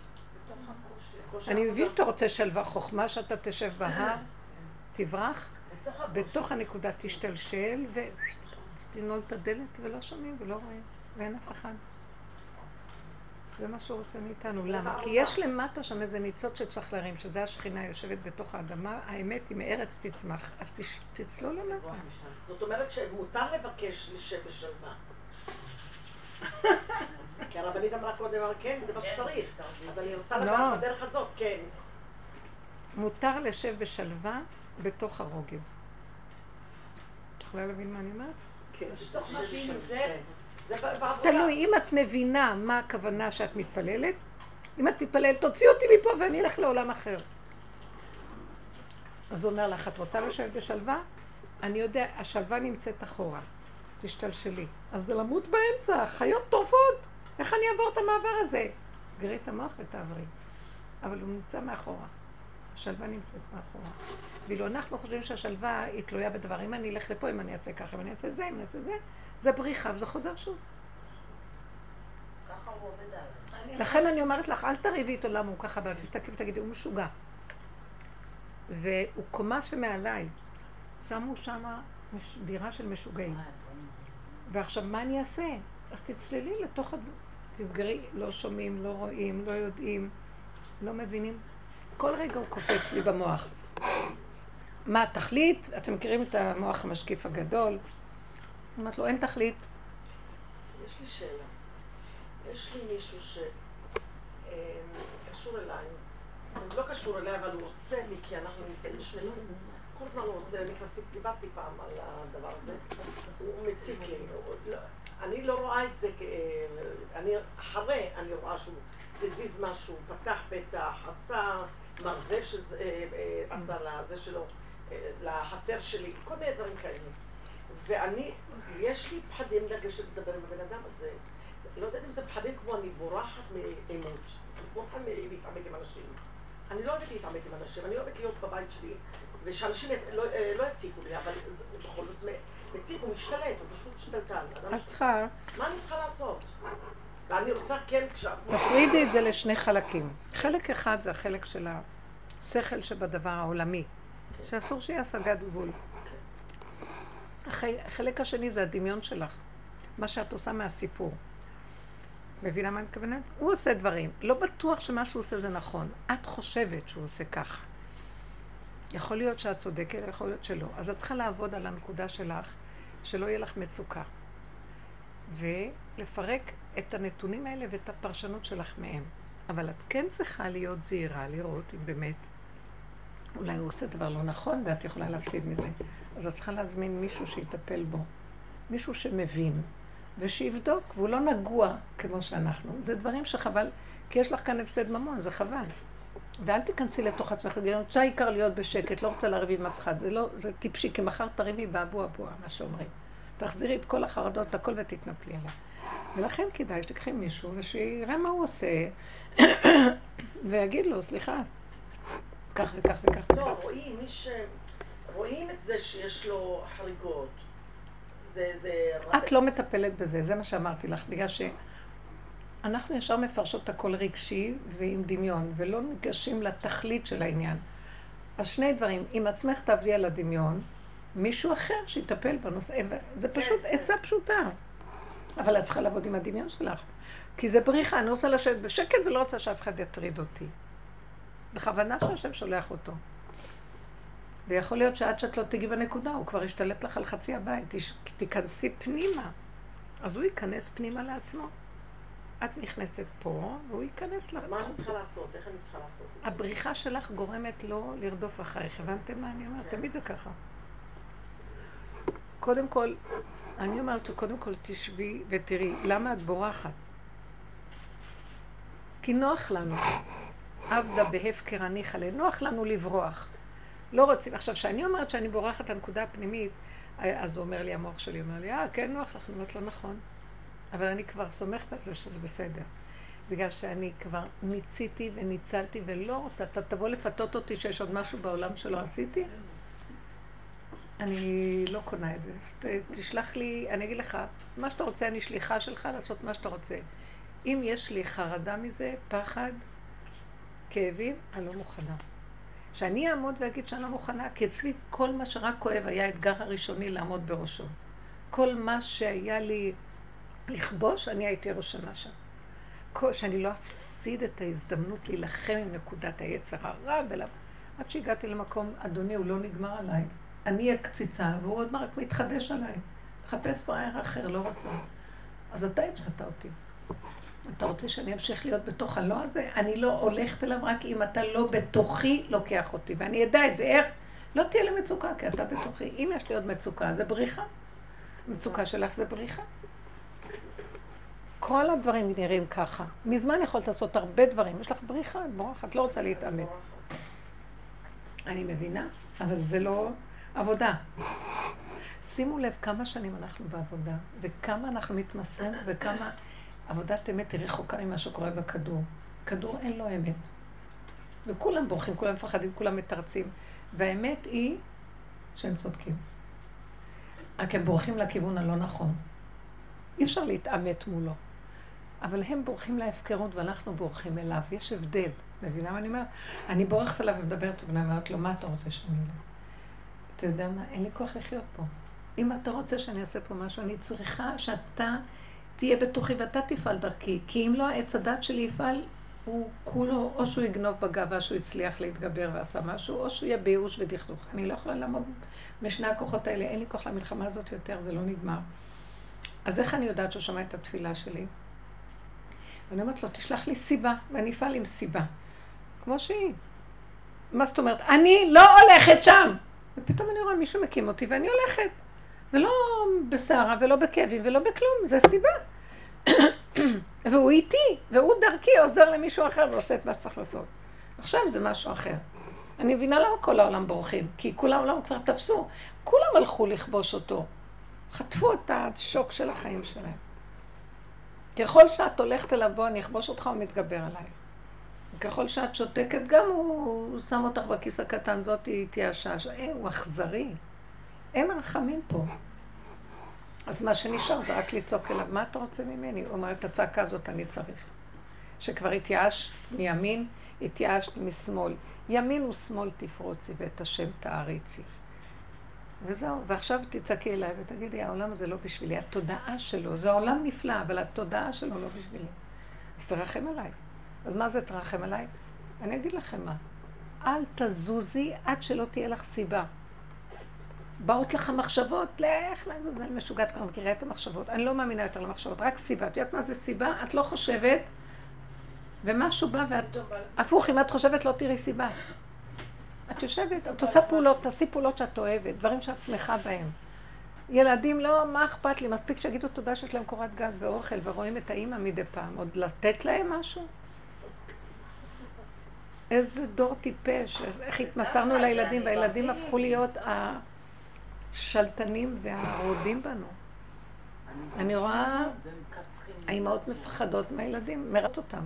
אני מבין שאתה רוצה שלווה, חוכמה שאתה תשב בהר, תברח, בתוך הנקודה תשתלשל, ותנעול את הדלת ולא שומעים ולא רואים, ואין אף אחד. זה מה שהוא רוצה מאיתנו. למה? כי יש למטה שם איזה ניצוץ שצריך להרים, שזה השכינה יושבת בתוך האדמה, האמת היא מארץ תצמח, אז תצלול למטה. זאת אומרת שמותר לבקש לשב בשלווה. כי הרבנית אמרה קודם, כן, זה מה שצריך. אז אני רוצה לא. לדעת בדרך הזאת, כן. מותר לשב בשלווה בתוך הרוגז. את יכולה להבין מה אני אומרת? כן. בתוך מה שהיא נמצאת. זה בעבודה. תלוי, אם את מבינה מה הכוונה שאת מתפללת, אם את מתפללת, תוציאי אותי מפה ואני אלך לעולם אחר. אז הוא אומר לך, את רוצה לשבת בשלווה? אני יודע, השלווה נמצאת אחורה. תשתלשלי. אז זה למות באמצע, חיות טורפות. איך אני אעבור את המעבר הזה? סגרי את המוח ותעברי. אבל הוא נמצא מאחורה. השלווה נמצאת מאחורה. ואילו אנחנו חושבים שהשלווה היא תלויה בדבר. אם אני אלך לפה, אם אני אעשה ככה, אם אני אעשה זה, אם אני אעשה זה, זה בריחה וזה חוזר שוב. לכן אני אומרת לך, אל תריבי איתו למה הוא ככה, אבל תסתכלי ותגידי, הוא משוגע. והוא קומה שמעליי. שמו שם דירה של משוגעים. ועכשיו, מה אני אעשה? אז תצללי לתוך הד... תסגרי, לא שומעים, לא רואים, לא יודעים, לא מבינים. כל רגע הוא קופץ לי במוח. מה התכלית? אתם מכירים את המוח המשקיף הגדול? אומרת לו, אין תכלית. יש לי שאלה. יש לי מישהו שקשור אליי, הוא לא קשור אליי, אבל הוא עושה לי, כי אנחנו נמצאים בשבילים. כל הזמן הוא עושה, נכנסתי, דיברתי פעם על הדבר הזה, הוא מציק לי. לא- אני לא רואה את זה, כ- אני אחרי, אני רואה שהוא הזיז משהו, פתח פתח, עשה מרזב שעשה לזה שלו, אה, לחצר שלי, כל מיני דברים כאלה. ואני, יש לי פחדים לגשת לדבר עם הבן אדם הזה. לא יודעת אם זה פחדים כמו אני בורחת מאימות. אני בורחת מלהתעמת עם אנשים. אני לא אוהבת להתעמת עם אנשים, אני אוהבת להיות בבית שלי, ושאנשים לא, אה, לא יציקו לי, אבל בכל זאת מציק, הוא משתלט, הוא פשוט שתלטן. אדם את צריכה, מה אני צריכה לעשות? ואני רוצה כן, כשה... תפרידי את זה לשני חלקים. חלק אחד זה החלק של השכל שבדבר העולמי, שאסור שיהיה השגת גבול. החלק השני זה הדמיון שלך, מה שאת עושה מהסיפור. מבינה מה אני מתכוונת? הוא עושה דברים. לא בטוח שמה שהוא עושה זה נכון. את חושבת שהוא עושה ככה. יכול להיות שאת צודקת, יכול להיות שלא. אז את צריכה לעבוד על הנקודה שלך, שלא יהיה לך מצוקה. ולפרק את הנתונים האלה ואת הפרשנות שלך מהם. אבל את כן צריכה להיות זהירה, לראות אם באמת אולי הוא עושה דבר לא נכון ואת יכולה להפסיד מזה. אז את צריכה להזמין מישהו שיטפל בו. מישהו שמבין, ושיבדוק, והוא לא נגוע כמו שאנחנו. זה דברים שחבל, כי יש לך כאן הפסד ממון, זה חבל. ואל תיכנסי לתוך עצמך, תגידי, רוצה העיקר להיות בשקט, לא רוצה לריב עם אף אחד. זה לא, זה טיפשי, כי מחר תריבי באבו אבוה, מה שאומרים. תחזירי את כל החרדות, הכל ותתנפלי עליו. ולכן כדאי שתקחי מישהו ושיראה מה הוא עושה, *coughs* ויגיד לו, סליחה, כך וכך וכך וכך. לא, רואים, מי ש... רואים את זה שיש לו חריגות. זה, זה... את לא מטפלת בזה, זה מה שאמרתי לך, בגלל שאנחנו ישר מפרשות הכל רגשי ועם דמיון, ולא ניגשים לתכלית של העניין. אז שני דברים, עם עצמך תעבדי על הדמיון, מישהו אחר שיטפל בנושא, זה פשוט עצה פשוטה. אבל את צריכה לעבוד עם הדמיון שלך. כי זה בריחה, אני רוצה לשבת בשקט ולא רוצה שאף אחד יטריד אותי. בכוונה שהשם שולח אותו. ויכול להיות שעד שאת לא תגיעי בנקודה, הוא כבר ישתלט לך על חצי הבית. תיכנסי פנימה. אז הוא ייכנס פנימה לעצמו. את נכנסת פה, והוא ייכנס לך. מה אני צריכה לעשות? איך אני צריכה לעשות את זה? הבריחה שלך גורמת לו לרדוף אחרייך. הבנתם מה אני אומרת? תמיד זה ככה. קודם כל, אני אומרת שקודם כל תשבי ותראי, למה את בורחת? כי נוח לנו. עבדה בהפקר הניחא לנוח לנו לברוח. לא רוצים. עכשיו, כשאני אומרת שאני בורחת לנקודה הפנימית, אז הוא אומר לי, המוח שלי אומר לי, אה, כן נוח לך, אני אומרת לו, נכון. אבל אני כבר סומכת על זה שזה בסדר. בגלל שאני כבר ניציתי וניצלתי ולא רוצה, אתה תבוא לפתות אותי שיש עוד משהו בעולם שלא עשיתי? אני לא קונה את זה. תשלח לי, אני אגיד לך, מה שאתה רוצה, אני שליחה שלך לעשות מה שאתה רוצה. אם יש לי חרדה מזה, פחד, כאבים, אני לא מוכנה. שאני אעמוד ואגיד שאני לא מוכנה, כי אצלי כל מה שרק כואב היה האתגר הראשוני לעמוד בראשו. כל מה שהיה לי לכבוש, אני הייתי ראשונה שם. שאני לא אפסיד את ההזדמנות להילחם עם נקודת היצר הרע, ולה... עד שהגעתי למקום, אדוני, הוא לא נגמר עליי. אני הקציצה, והוא עוד רק מתחדש עליי. מחפש פראייר אחר, לא רוצה. אז אתה הפסדת אותי. אתה רוצה שאני אמשיך להיות בתוך הלא הזה? אני לא הולכת אליו רק אם אתה לא בתוכי לוקח אותי. ואני אדע את זה, איך? לא תהיה לי מצוקה, כי אתה בתוכי. אם יש לי עוד מצוקה, זה בריחה. מצוקה שלך זה בריחה. כל הדברים נראים ככה. מזמן יכולת לעשות הרבה דברים. יש לך בריחה, את בורחת, לא רוצה להתעמת. אני מבינה, אבל זה לא עבודה. שימו לב כמה שנים אנחנו בעבודה, וכמה אנחנו מתמסרים, וכמה עבודת אמת היא רחוקה ממה שקורה בכדור. כדור אין לו אמת. וכולם בורחים, כולם מפחדים, כולם מתרצים. והאמת היא שהם צודקים. רק הם בורחים לכיוון הלא נכון. אי אפשר להתעמת מולו. אבל הם בורחים להפקרות ואנחנו בורחים אליו. יש הבדל. מבינה מה אני אומרת? אני בורחת אליו ומדברת ואני אומרת לו, מה אתה רוצה שאני אלך? אתה יודע מה? אין לי כוח לחיות פה. אם אתה רוצה שאני אעשה פה משהו, אני צריכה שאתה תהיה בתוכי ואתה תפעל דרכי. כי אם לא העץ הדת שלי יפעל, הוא כולו, או שהוא יגנוב בגאווה שהוא הצליח להתגבר ועשה משהו, או שהוא יהיה בייאוש ודכדוך. אני לא יכולה לעמוד בשני הכוחות האלה, אין לי כוח למלחמה הזאת יותר, זה לא נגמר. אז איך אני יודעת שהוא שמע את התפילה שלי? ואני אומרת לו, תשלח לי סיבה, ואני אפעל עם סיבה. כמו שהיא. מה זאת אומרת? אני לא הולכת שם! ופתאום אני רואה מישהו מקים אותי ואני הולכת. ולא בסערה ולא בכאבים ולא בכלום, זה סיבה. *coughs* והוא איתי, והוא דרכי עוזר למישהו אחר ועושה את מה שצריך לעשות. עכשיו זה משהו אחר. אני מבינה למה כל העולם בורחים, כי כל העולם כבר תפסו, כולם הלכו לכבוש אותו. חטפו את השוק של החיים שלהם. ככל שאת הולכת אליו, בוא אני אכבוש אותך, הוא מתגבר עלייך. ככל שאת שותקת, גם הוא שם אותך בכיס הקטן, זאת תהיה השעה. אה, הוא אכזרי. אין רחמים פה. אז מה שנשאר זה רק לצעוק אליו, מה אתה רוצה ממני? הוא אומר, את הצעקה הזאת אני צריך. שכבר התייאשת מימין, התייאשת משמאל. ימין ושמאל תפרוצי ואת השם תעריצי. וזהו, ועכשיו תצעקי אליי ותגידי, העולם הזה לא בשבילי, התודעה שלו, זה עולם נפלא, אבל התודעה שלו לא בשבילי. אז תרחם עליי. אז מה זה תרחם עליי? אני אגיד לכם מה, אל תזוזי עד שלא תהיה לך סיבה. באות לך מחשבות, לך, אני משוגעת כבר מכירה את המחשבות. אני לא מאמינה יותר למחשבות, רק סיבה. את יודעת מה זה סיבה? את לא חושבת, ומשהו בא ואת... הפוך, אם את חושבת לא תראי סיבה. את יושבת, את עושה פעולות, תעשי פעולות שאת אוהבת, דברים שאת שמחה בהם. ילדים, לא, מה אכפת לי? מספיק שיגידו תודה שיש להם קורת גג ואוכל ורואים את האימא מדי פעם. עוד לתת להם משהו? איזה דור טיפש, איך התמסרנו לילדים, והילדים הפכו להיות השלטנים והרודים בנו. אני רואה האימהות מפחדות מהילדים, מראות אותם.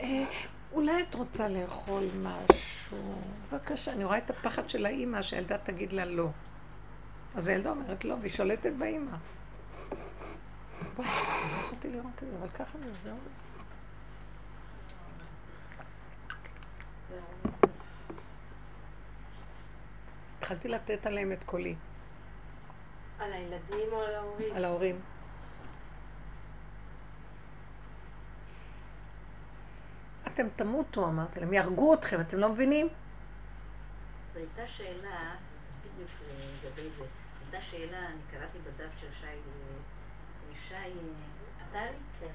אה, אולי את רוצה לאכול משהו? בבקשה, אני רואה את הפחד של האימא שהילדה תגיד לה לא. אז הילדה אומרת לא, והיא שולטת באימא. וואי, לא יכולתי לראות את זה, אבל ככה וזהו. התחלתי לתת עליהם את קולי. על הילדים או על ההורים? על ההורים. אתם תמותו, אמרתי להם, יהרגו אתכם, אתם לא מבינים? זו הייתה שאלה, בדיוק לגבי זה, הייתה שאלה, אני קראתי בדף של שי, שי עטרי, כן.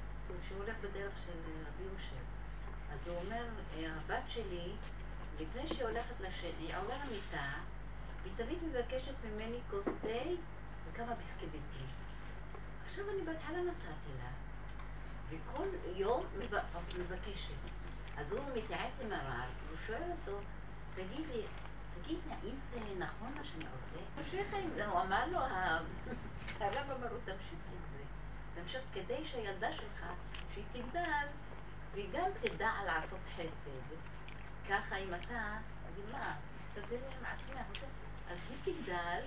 שהוא הולך בדרך. הוא אומר, הבת שלי, לפני שהיא הולכת לשני, היא עולה למיטה, היא תמיד מבקשת ממני כוס תה וכמה ביסקוויטים. עכשיו אני בהתחלה נתתי לה, וכל יום מבקשת. אז הוא מתייעץ עם הרב, והוא שואל אותו, תגיד לי, תגיד לי, האם זה נכון מה שאני עושה? תמשיך עם זה, הוא אמר לו, הרב אמר לו, תמשיך עם זה. תמשיך כדי שהילדה שלך, שהיא תגדל, והיא גם תדע לעשות חסד. ככה אם אתה, תגיד מה, תסתדר עם עצמך, אז היא תגדל,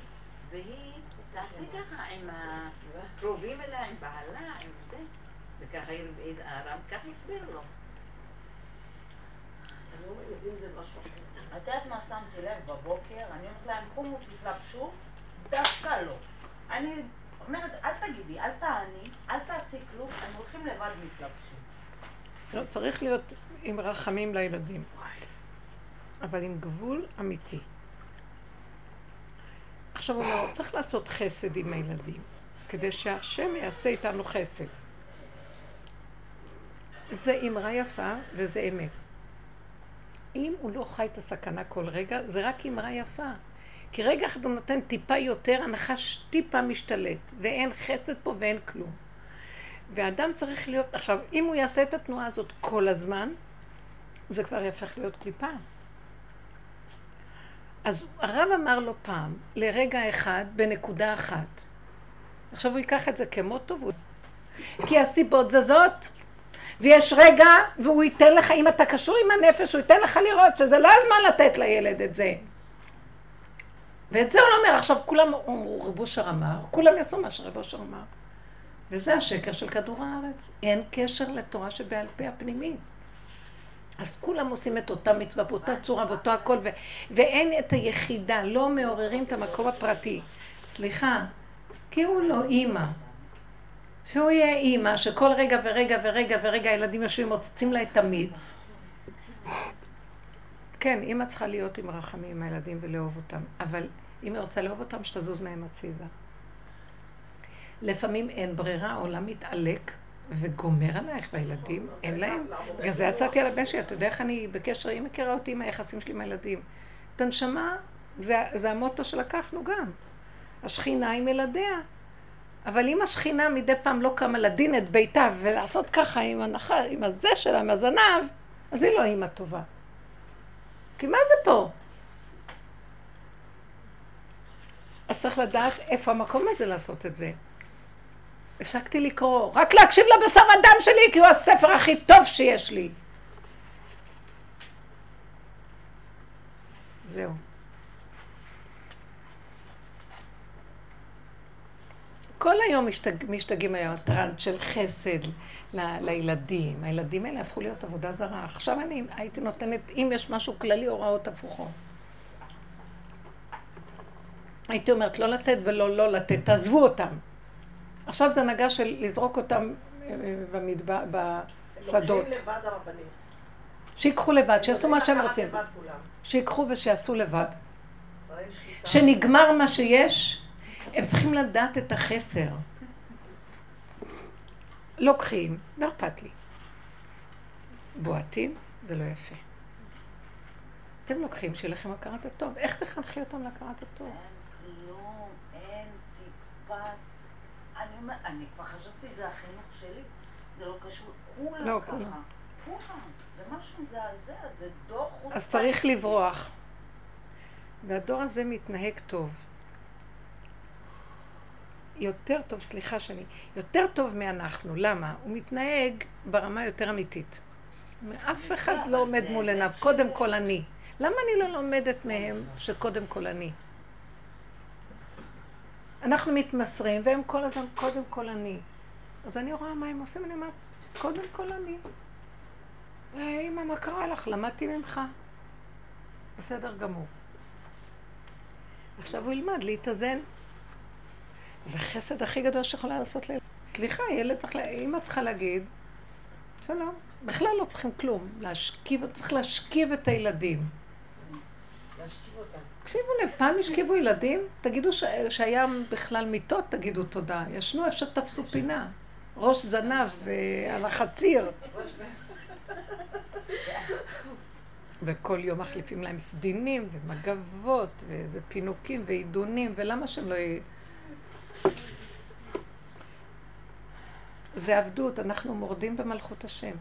והיא תעשה ככה עם הקרובים אליה, עם בעלה, עם זה. וככה הרב ככה הסביר לו. את יודעת מה שמתי לב בבוקר? אני אומרת להם, קומו תתלבשו, דווקא לא. אני אומרת, אל תגידי, אל תעני, אל תעשי כלום, הם הולכים לבד מתלבשים. לא, צריך להיות עם רחמים לילדים, אבל עם גבול אמיתי. עכשיו הוא אומר, צריך לעשות חסד עם הילדים, כדי שהשם יעשה איתנו חסד. זה אמרה יפה וזה אמת. אם הוא לא חי את הסכנה כל רגע, זה רק אמרה יפה. כי רגע אחד הוא נותן טיפה יותר, הנחש טיפה משתלט, ואין חסד פה ואין כלום. ואדם צריך להיות, עכשיו, אם הוא יעשה את התנועה הזאת כל הזמן, זה כבר יהפך להיות קליפה. אז הרב אמר לו פעם, לרגע אחד, בנקודה אחת. עכשיו הוא ייקח את זה כמוטו, כי הסיבות זזות, ויש רגע, והוא ייתן לך, אם אתה קשור עם הנפש, הוא ייתן לך לראות שזה לא הזמן לתת לילד את זה. ואת זה הוא לא אומר. עכשיו כולם אמרו, רב אמר, כולם יעשו מה שרב אושר אמר. וזה השקר של כדור הארץ. אין קשר לתורה שבעל פה הפנימית. אז כולם עושים את אותה מצווה באותה צורה, באותו הכל, ו- ואין את היחידה, לא מעוררים את המקום הפרטי. סליחה, כי הוא לא אימא. שהוא יהיה אימא, שכל רגע ורגע ורגע ורגע הילדים יושבים, מוצצים לה את המיץ. כן, אימא צריכה להיות עם רחמים עם הילדים ולאהוב אותם, אבל אם היא רוצה לאהוב אותם, שתזוז מהם הצידה. לפעמים אין ברירה, העולם מתעלק וגומר עלייך והילדים, אין להם. בגלל זה יצאתי על הבן שלי, אתה יודע איך אני בקשר, היא מכירה אותי עם היחסים שלי עם הילדים. את הנשמה, זה, זה המוטו שלקחנו גם. השכינה עם ילדיה. אבל אם השכינה מדי פעם לא קמה לדין את ביתה ולעשות ככה עם הנחה, עם הזה שלה, עם הזנב, אז היא לא אימא טובה. כי מה זה פה? אז צריך לדעת איפה המקום הזה לעשות את זה. הפסקתי לקרוא, רק להקשיב לבשר הדם שלי, כי הוא הספר הכי טוב שיש לי. זהו. כל היום משתג, משתגעים היום הטראנט של חסד ל, לילדים. הילדים האלה הפכו להיות עבודה זרה. עכשיו אני הייתי נותנת, אם יש משהו כללי, הוראות הפוכות. הייתי אומרת לא לתת ולא לא לתת, תעזבו אותם. עכשיו זה נגע של לזרוק אותם אה, במדבר, בשדות. שיקחו לבד, שיעשו מה שהם רוצים. שיקחו ושיעשו לבד. שנגמר מה שיש, הם צריכים לדעת את החסר. לוקחים, לא אכפת לי. בועטים, זה לא יפה. אתם לוקחים שיהיה לכם הכרת הטוב. איך תחנכי אותם להכרת הטוב? אין כלום, אין טיפת... אני אני כבר חשבתי, זה החינוך שלי. זה לא קשור, כולם לא, ככה. כולם. כולם. זה משהו מזעזע, זה דור חוצפה. אז צריך לברוח. והדור הזה מתנהג טוב. יותר טוב, סליחה שאני, יותר טוב מאנחנו. למה? הוא מתנהג ברמה יותר אמיתית. אף אחד לא עומד מול עיניו, קודם כל אני. למה אני לא לומדת מהם שקודם כל אני? אנחנו מתמסרים, והם כל הזמן קודם כל אני. אז אני רואה מה הם עושים, אני אומרת, קודם כל אני. אמא, מה קרה לך? למדתי ממך. בסדר גמור. עכשיו הוא ילמד להתאזן. זה חסד הכי גדול שיכולה לעשות לילד. סליחה, ילד צריך, לה... אמא צריכה להגיד, שלום. בכלל לא צריכים כלום. להשכיב, צריך להשכיב את הילדים. תקשיבו לב, פעם השכיבו ילדים, תגידו ש... שהיה בכלל מיטות, תגידו תודה. ישנו איפה שתפסו פינה. ראש זנב אה, על החציר. וכל יום מחליפים להם סדינים ומגבות ואיזה פינוקים ועידונים, ולמה שהם לא. זה עבדות, אנחנו מורדים במלכות השם.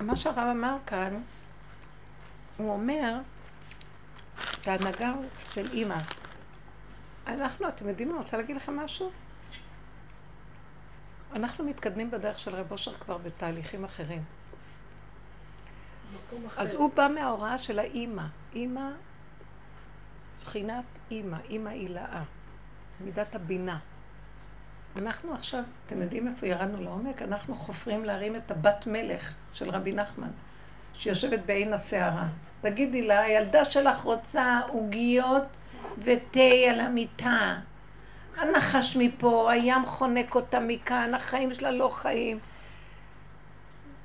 מה שהרב אמר כאן, הוא אומר, את ההנהגה של אימא. אנחנו, אתם יודעים מה, אני רוצה להגיד לכם משהו? אנחנו מתקדמים בדרך של רב אושר כבר בתהליכים אחרים. אז הוא בא מההוראה של האימא. אימא, בחינת אימא, אימא הילאה, מידת הבינה. אנחנו עכשיו, אתם יודעים איפה ירדנו לעומק? אנחנו חופרים להרים את הבת מלך של רבי נחמן, שיושבת בעין הסערה. תגידי לה, הילדה שלך רוצה עוגיות ותה על המיטה. הנחש מפה, הים חונק אותה מכאן, החיים שלה לא חיים.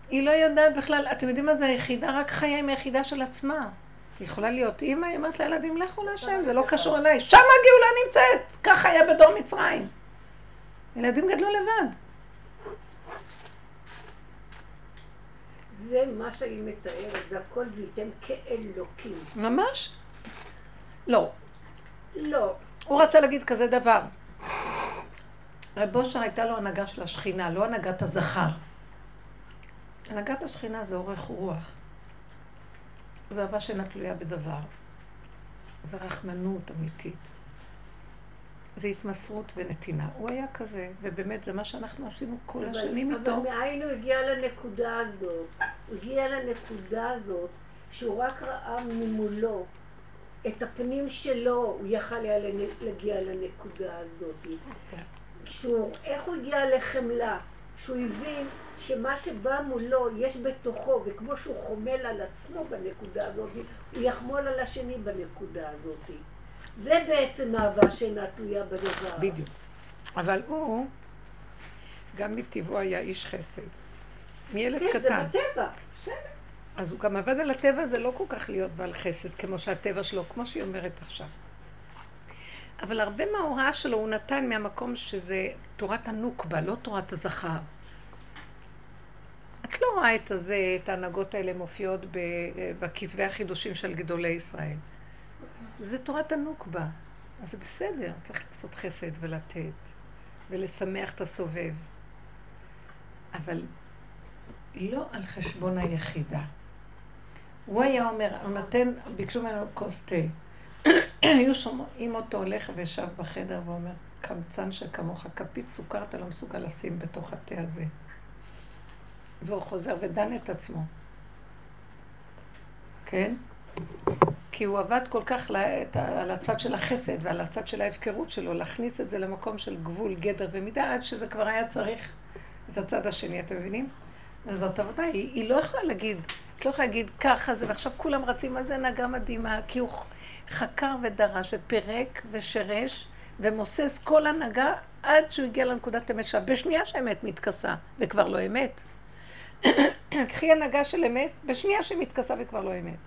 היא לא יודעת בכלל, אתם יודעים מה זה היחידה? רק חיה עם היחידה של עצמה. היא יכולה להיות אימא, היא אומרת לילדים, לכו להשם, זה לא קשור אליי. שם הגאולה נמצאת! ככה היה בדור מצרים. ילדים גדלו לבד. זה מה שהיא מתארת, זה הכל וייתם כאלוקים. ממש? לא. לא, הוא רצה להגיד כזה דבר. רב אושר הייתה לו הנהגה של השכינה, לא הנהגת הזכר. הנהגת השכינה זה אורך רוח. זה אהבה שאינה תלויה בדבר. זה רחמנות אמיתית. זה התמסרות ונתינה. הוא היה כזה, ובאמת זה מה שאנחנו עשינו כל אבל- השנים אבל איתו. מאין הוא הגיע לנקודה הזאת? הוא הגיע לנקודה הזאת שהוא רק ראה ממולו את הפנים שלו, הוא יכל היה להגיע לנקודה הזאת. כן. כשהוא, איך הוא הגיע לחמלה? שהוא הבין שמה שבא מולו יש בתוכו, וכמו שהוא חומל על עצמו בנקודה הזאת, הוא יחמול על השני בנקודה הזאת. זה בעצם אהבה שאינה תלויה בדבר. בדיוק. אבל הוא, גם מטבעו היה איש חסד. מילד כן, זה קטן. בטבע. בסדר. אז הוא גם עבד על הטבע, זה לא כל כך להיות בעל חסד, כמו שהטבע שלו, כמו שהיא אומרת עכשיו. אבל הרבה מההוראה שלו הוא נתן מהמקום שזה תורת הנוקבה, לא תורת הזכר. את לא רואה את הזה, את ההנהגות האלה מופיעות בכתבי החידושים של גדולי ישראל. זה תורת הנוקבה. אז זה בסדר, צריך לעשות חסד ולתת, ולשמח את הסובב. אבל לא על חשבון היחידה. הוא היה אומר, הוא נותן, ביקשו ממנו כוס תה. *coughs* היו שומעים אותו הולך וישב בחדר ואומר, קמצן שכמוך, כפית סוכר אתה לא מסוגל לשים בתוך התה הזה. והוא חוזר ודן את עצמו. כן? כי הוא עבד כל כך על הצד של החסד ועל הצד של ההפקרות שלו, להכניס את זה למקום של גבול, גדר ומידה, עד שזה כבר היה צריך את הצד השני, אתם מבינים? וזאת עבודה, היא, היא לא יכולה להגיד, את לא יכולה להגיד ככה זה, ועכשיו כולם רצים, מה זה הנהגה מדהימה, כי הוא חקר ודרש ופירק ושרש ומוסס כל הנהגה עד שהוא הגיע לנקודת אמת שלה. בשנייה שהאמת מתכסה, וכבר לא אמת. *clears throat* קחי הנהגה של אמת, בשנייה שהיא מתכסה וכבר לא אמת.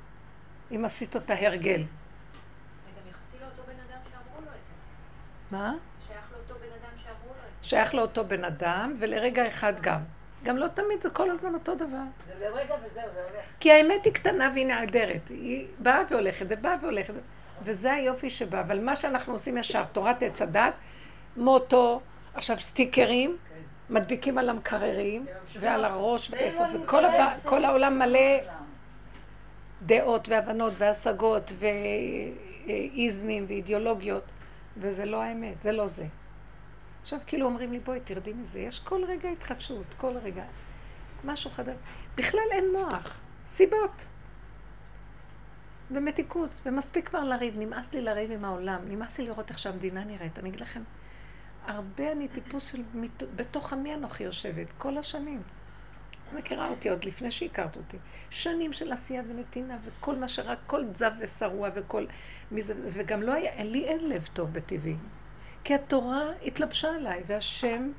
אם עשית אותה הרגל. וגם יחסי לאותו בן אדם שאמרו לו את זה. מה? שייך לאותו בן אדם שאמרו לו את זה. שייך לאותו בן אדם, ולרגע אחד גם. גם לא תמיד זה כל הזמן אותו דבר. זה לרגע וזהו, זה הולך. כי האמת היא קטנה והיא נעדרת. היא באה והולכת, ובאה והולכת. וזה היופי שבה. אבל מה שאנחנו עושים ישר, תורת עץ הדת, מוטו, עכשיו סטיקרים, מדביקים על המקררים, ועל הראש, ואיפה, וכל העולם מלא דעות והבנות והשגות ואיזמים ואידיאולוגיות, וזה לא האמת, זה לא זה. עכשיו כאילו אומרים לי, בואי תרדי מזה, יש כל רגע התחדשות, כל רגע. משהו חדש. בכלל אין מוח, סיבות. ומתיקות, ומספיק כבר לריב, נמאס לי לריב עם העולם, נמאס לי לראות איך שהמדינה נראית. אני אגיד לכם, הרבה אני טיפוס של, בתוך עמי אנוכי יושבת, כל השנים. מכירה אותי עוד לפני שהכרת אותי. שנים של עשייה ונתינה, וכל מה שרק, כל זב ושרוע וכל... וגם לא היה, לי אין לב טוב בטבעי. כי התורה התלבשה עליי, והשם,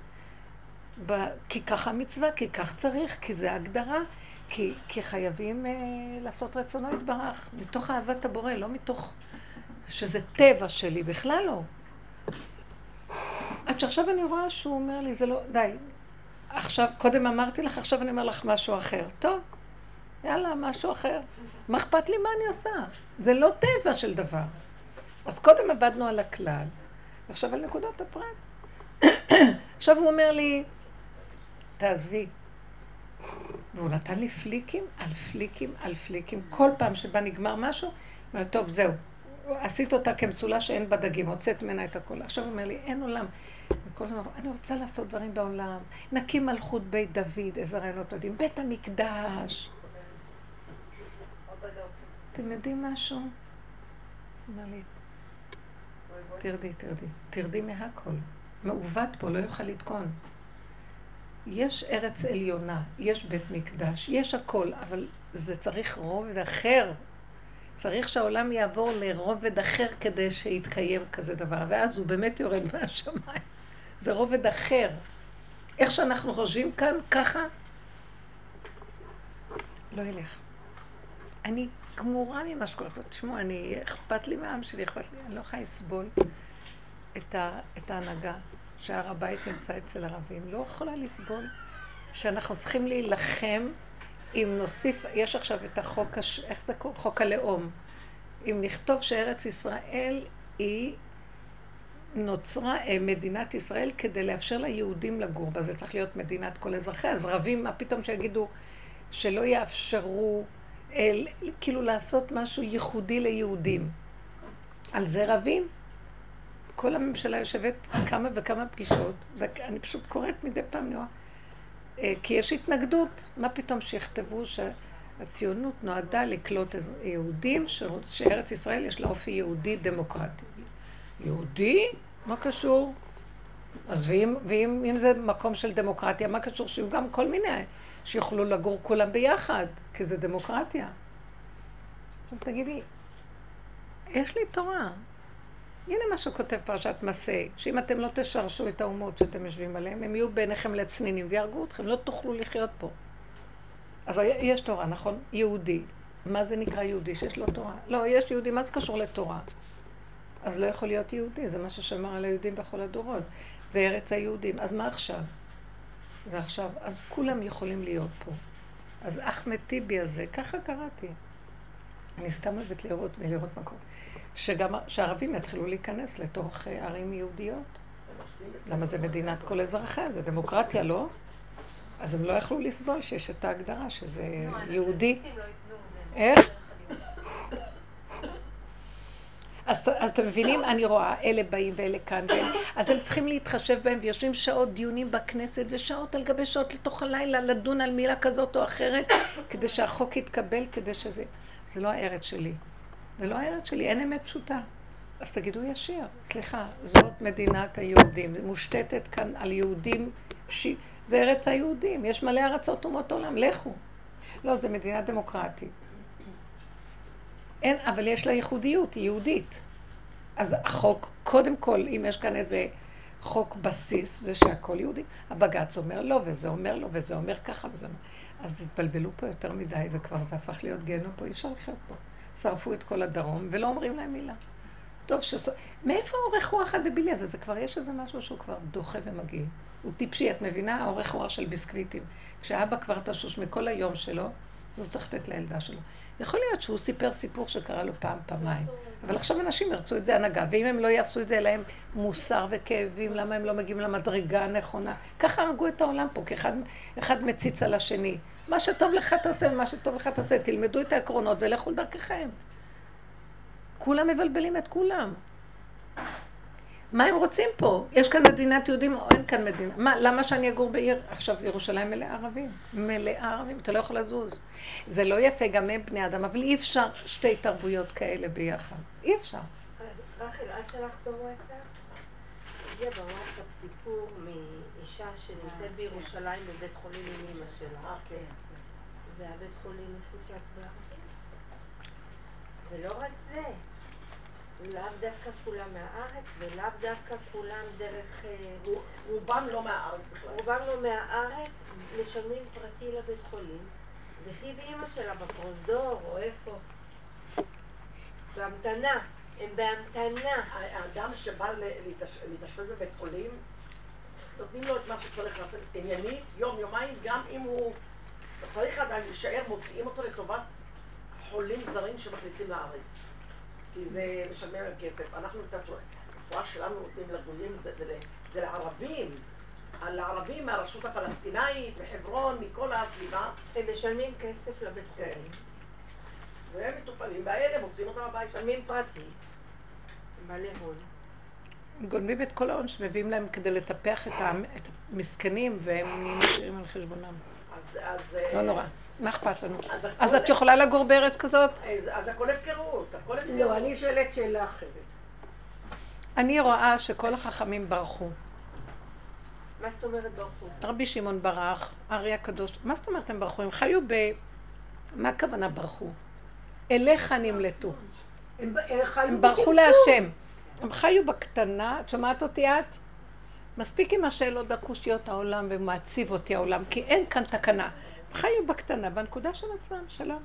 ב... כי ככה המצווה, כי כך צריך, כי זה ההגדרה, כי, כי חייבים אה, לעשות רצונו יתברך, מתוך אהבת הבורא, לא מתוך שזה טבע שלי, בכלל לא. עד שעכשיו אני רואה שהוא אומר לי, זה לא, די. עכשיו, קודם אמרתי לך, עכשיו אני אומר לך משהו אחר. טוב, יאללה, משהו אחר. מה אכפת לי מה אני עושה? זה לא טבע של דבר. אז קודם עבדנו על הכלל, ועכשיו על נקודת הפרט. *coughs* עכשיו הוא אומר לי, תעזבי. והוא נתן לי פליקים על פליקים על פליקים. כל פעם שבה נגמר משהו, הוא אומר, טוב, זהו. עשית אותה כמסולה שאין בה דגים, הוצאת ממנה את הכל. עכשיו הוא אומר לי, אין עולם. וכל הזמן, אני רוצה לעשות דברים בעולם. נקים מלכות בית דוד, איזה רעיונות יודעים. בית המקדש. אתם יודעים משהו? אומר לי, תרדי, תרדי. תרדי מהכל. מעוות פה, לא יוכל לתקון. יש ארץ עליונה, יש בית מקדש, יש הכל, אבל זה צריך רובד אחר. צריך שהעולם יעבור לרובד אחר כדי שיתקיים כזה דבר, ואז הוא באמת יורד *laughs* מהשמיים. זה רובד אחר. איך שאנחנו חושבים כאן, ככה, לא ילך. אני גמורה ממה שקורה פה. תשמעו, אני, אכפת לי מהעם שלי, אכפת לי, אני לא יכולה לסבול את, ה, את ההנהגה שהר הבית נמצא אצל ערבים. לא יכולה לסבול שאנחנו צריכים להילחם אם נוסיף, יש עכשיו את החוק, הש, איך זה קורא? חוק הלאום. אם נכתוב שארץ ישראל היא נוצרה אה, מדינת ישראל כדי לאפשר ליהודים לגור בה, זה צריך להיות מדינת כל אזרחיה, אז רבים, מה פתאום שיגידו שלא יאפשרו, אל, כאילו לעשות משהו ייחודי ליהודים. על זה רבים. כל הממשלה יושבת כמה וכמה פגישות, זה, אני פשוט קוראת מדי פעם, אני אה, כי יש התנגדות, מה פתאום שיכתבו שהציונות נועדה לקלוט יהודים, שארץ ישראל יש לה אופי יהודי דמוקרטי. יהודי? מה קשור? אז ואם, ואם אם זה מקום של דמוקרטיה, מה קשור שיהיו גם כל מיני, שיוכלו לגור כולם ביחד, כי זה דמוקרטיה. עכשיו תגידי, יש לי תורה. הנה מה שכותב פרשת מסעי, שאם אתם לא תשרשו את האומות שאתם יושבים עליהן, הם יהיו בעיניכם לצנינים ויהרגו אתכם, לא תוכלו לחיות פה. אז יש תורה, נכון? יהודי. מה זה נקרא יהודי? שיש לו תורה. לא, יש יהודי, מה זה קשור לתורה? אז לא יכול להיות יהודי, זה מה ששמר על היהודים בכל הדורות. זה ארץ היהודים. אז מה עכשיו? זה עכשיו. אז כולם יכולים להיות פה. אז אחמד טיבי הזה, ככה קראתי. אני סתם אוהבת לראות ולראות מה קורה. שגם, שהערבים יתחילו להיכנס לתוך אה, ערים יהודיות. למה זה מדינת כל אזרחיה? זה דמוקרטיה, לא? אז הם לא יכלו לסבול שיש את ההגדרה שזה יהודי. איך? אז, אז אתם מבינים? אני רואה, אלה באים ואלה כאן, ואלה. אז הם צריכים להתחשב בהם, ויושבים שעות דיונים בכנסת, ושעות על גבי שעות לתוך הלילה, לדון על מילה כזאת או אחרת, כדי שהחוק יתקבל, כדי שזה... זה לא הארץ שלי. זה לא הארץ שלי, אין אמת פשוטה. אז תגידו ישיר, סליחה, זאת מדינת היהודים, מושתתת כאן על יהודים, ש... זה ארץ היהודים, יש מלא ארצות אומות עולם, לכו. לא, זה מדינה דמוקרטית. אין, אבל יש לה ייחודיות, היא יהודית. אז החוק, קודם כל, אם יש כאן איזה חוק בסיס, זה שהכל יהודי, הבג"ץ אומר לא, וזה אומר לא, וזה אומר ככה, וזה אומר... אז התבלבלו פה יותר מדי, וכבר זה הפך להיות גיהנום פה, אי אפשר לחיות פה. שרפו את כל הדרום, ולא אומרים להם מילה. טוב ש... מאיפה האורך רוח הדבילי הזה? זה כבר, יש איזה משהו שהוא כבר דוחה ומגעיל. הוא טיפשי, את מבינה? האורך רוח של ביסקוויטים. כשאבא כבר תשוש מכל היום שלו, והוא צריך לתת לילדה שלו. יכול להיות שהוא סיפר סיפור שקרה לו פעם, פעמיים. אבל עכשיו אנשים ירצו את זה הנהגה, ואם הם לא יעשו את זה, להם מוסר וכאבים, למה הם לא מגיעים למדרגה הנכונה. ככה הרגו את העולם פה, כי אחד, אחד מציץ על השני. מה שטוב לך תעשה ומה שטוב לך תעשה, תלמדו את העקרונות ולכו לדרככם. כולם מבלבלים את כולם. מה הם רוצים פה? יש כאן מדינת יהודים או אין כאן מדינה? מה, למה שאני אגור בעיר? עכשיו ירושלים מלאה ערבים. מלאה ערבים, אתה לא יכול לזוז. זה לא יפה, גם הם בני אדם, אבל אי אפשר שתי תרבויות כאלה ביחד. אי אפשר. רחל, את שלחת בוואטסאפ? הגיע בוואטסאפ סיפור מאישה שנמצאת בירושלים בבית חולים עם אמא שלה. והבית חולים מפוצץ בערבים. ולא רק זה, לאו דווקא כולם מהארץ, ולאו דווקא כולם דרך... אה, רובם לא מהארץ בכלל. רובם לא מהארץ, משלמים פרטי לבית חולים, והיא ואימא שלה בפרוזדור, או איפה. בהמתנה. הם בהמתנה. האדם שבא להתאשפז בבית חולים, נותנים לו את מה שצריך לעשות עניינית, יום, יומיים, גם אם הוא צריך עדיין להישאר, מוציאים אותו לטובת חולים זרים שמכניסים לארץ. כי זה להם כסף. אנחנו את הרפואה שלנו נותנים לגויים, זה, זה, זה לערבים. לערבים מהרשות הפלסטינאית, מחברון, מכל הסביבה. הם משלמים כסף לבית כן. חולים. והם מטופלים, והאלה מוצאים אותם הביתה. משלמים פרטי. מלא הון. גונבים את כל ההון שמביאים להם כדי לטפח את המסכנים, והם נהיים עשירים על חשבונם. אז, אז... לא נורא. מה אכפת לנו? אז את יכולה לגור בארץ כזאת? אז, אז הכל הפקרות, הכל הפקרות. לא, אני שואלת שאלה אחרת. אני רואה שכל החכמים ברחו. מה זאת אומרת ברחו? רבי שמעון ברח, הארי הקדוש, מה זאת אומרת הם ברחו? הם חיו ב... מה הכוונה ברחו? אליך נמלטו. הם הם חיו הם ברחו. להשם. הם חיו בקטנה, את שומעת אותי את? מספיק עם השאלות הקושיות העולם ומעציב אותי העולם, כי אין כאן תקנה. חיו בקטנה, בנקודה של עצמם, שלום.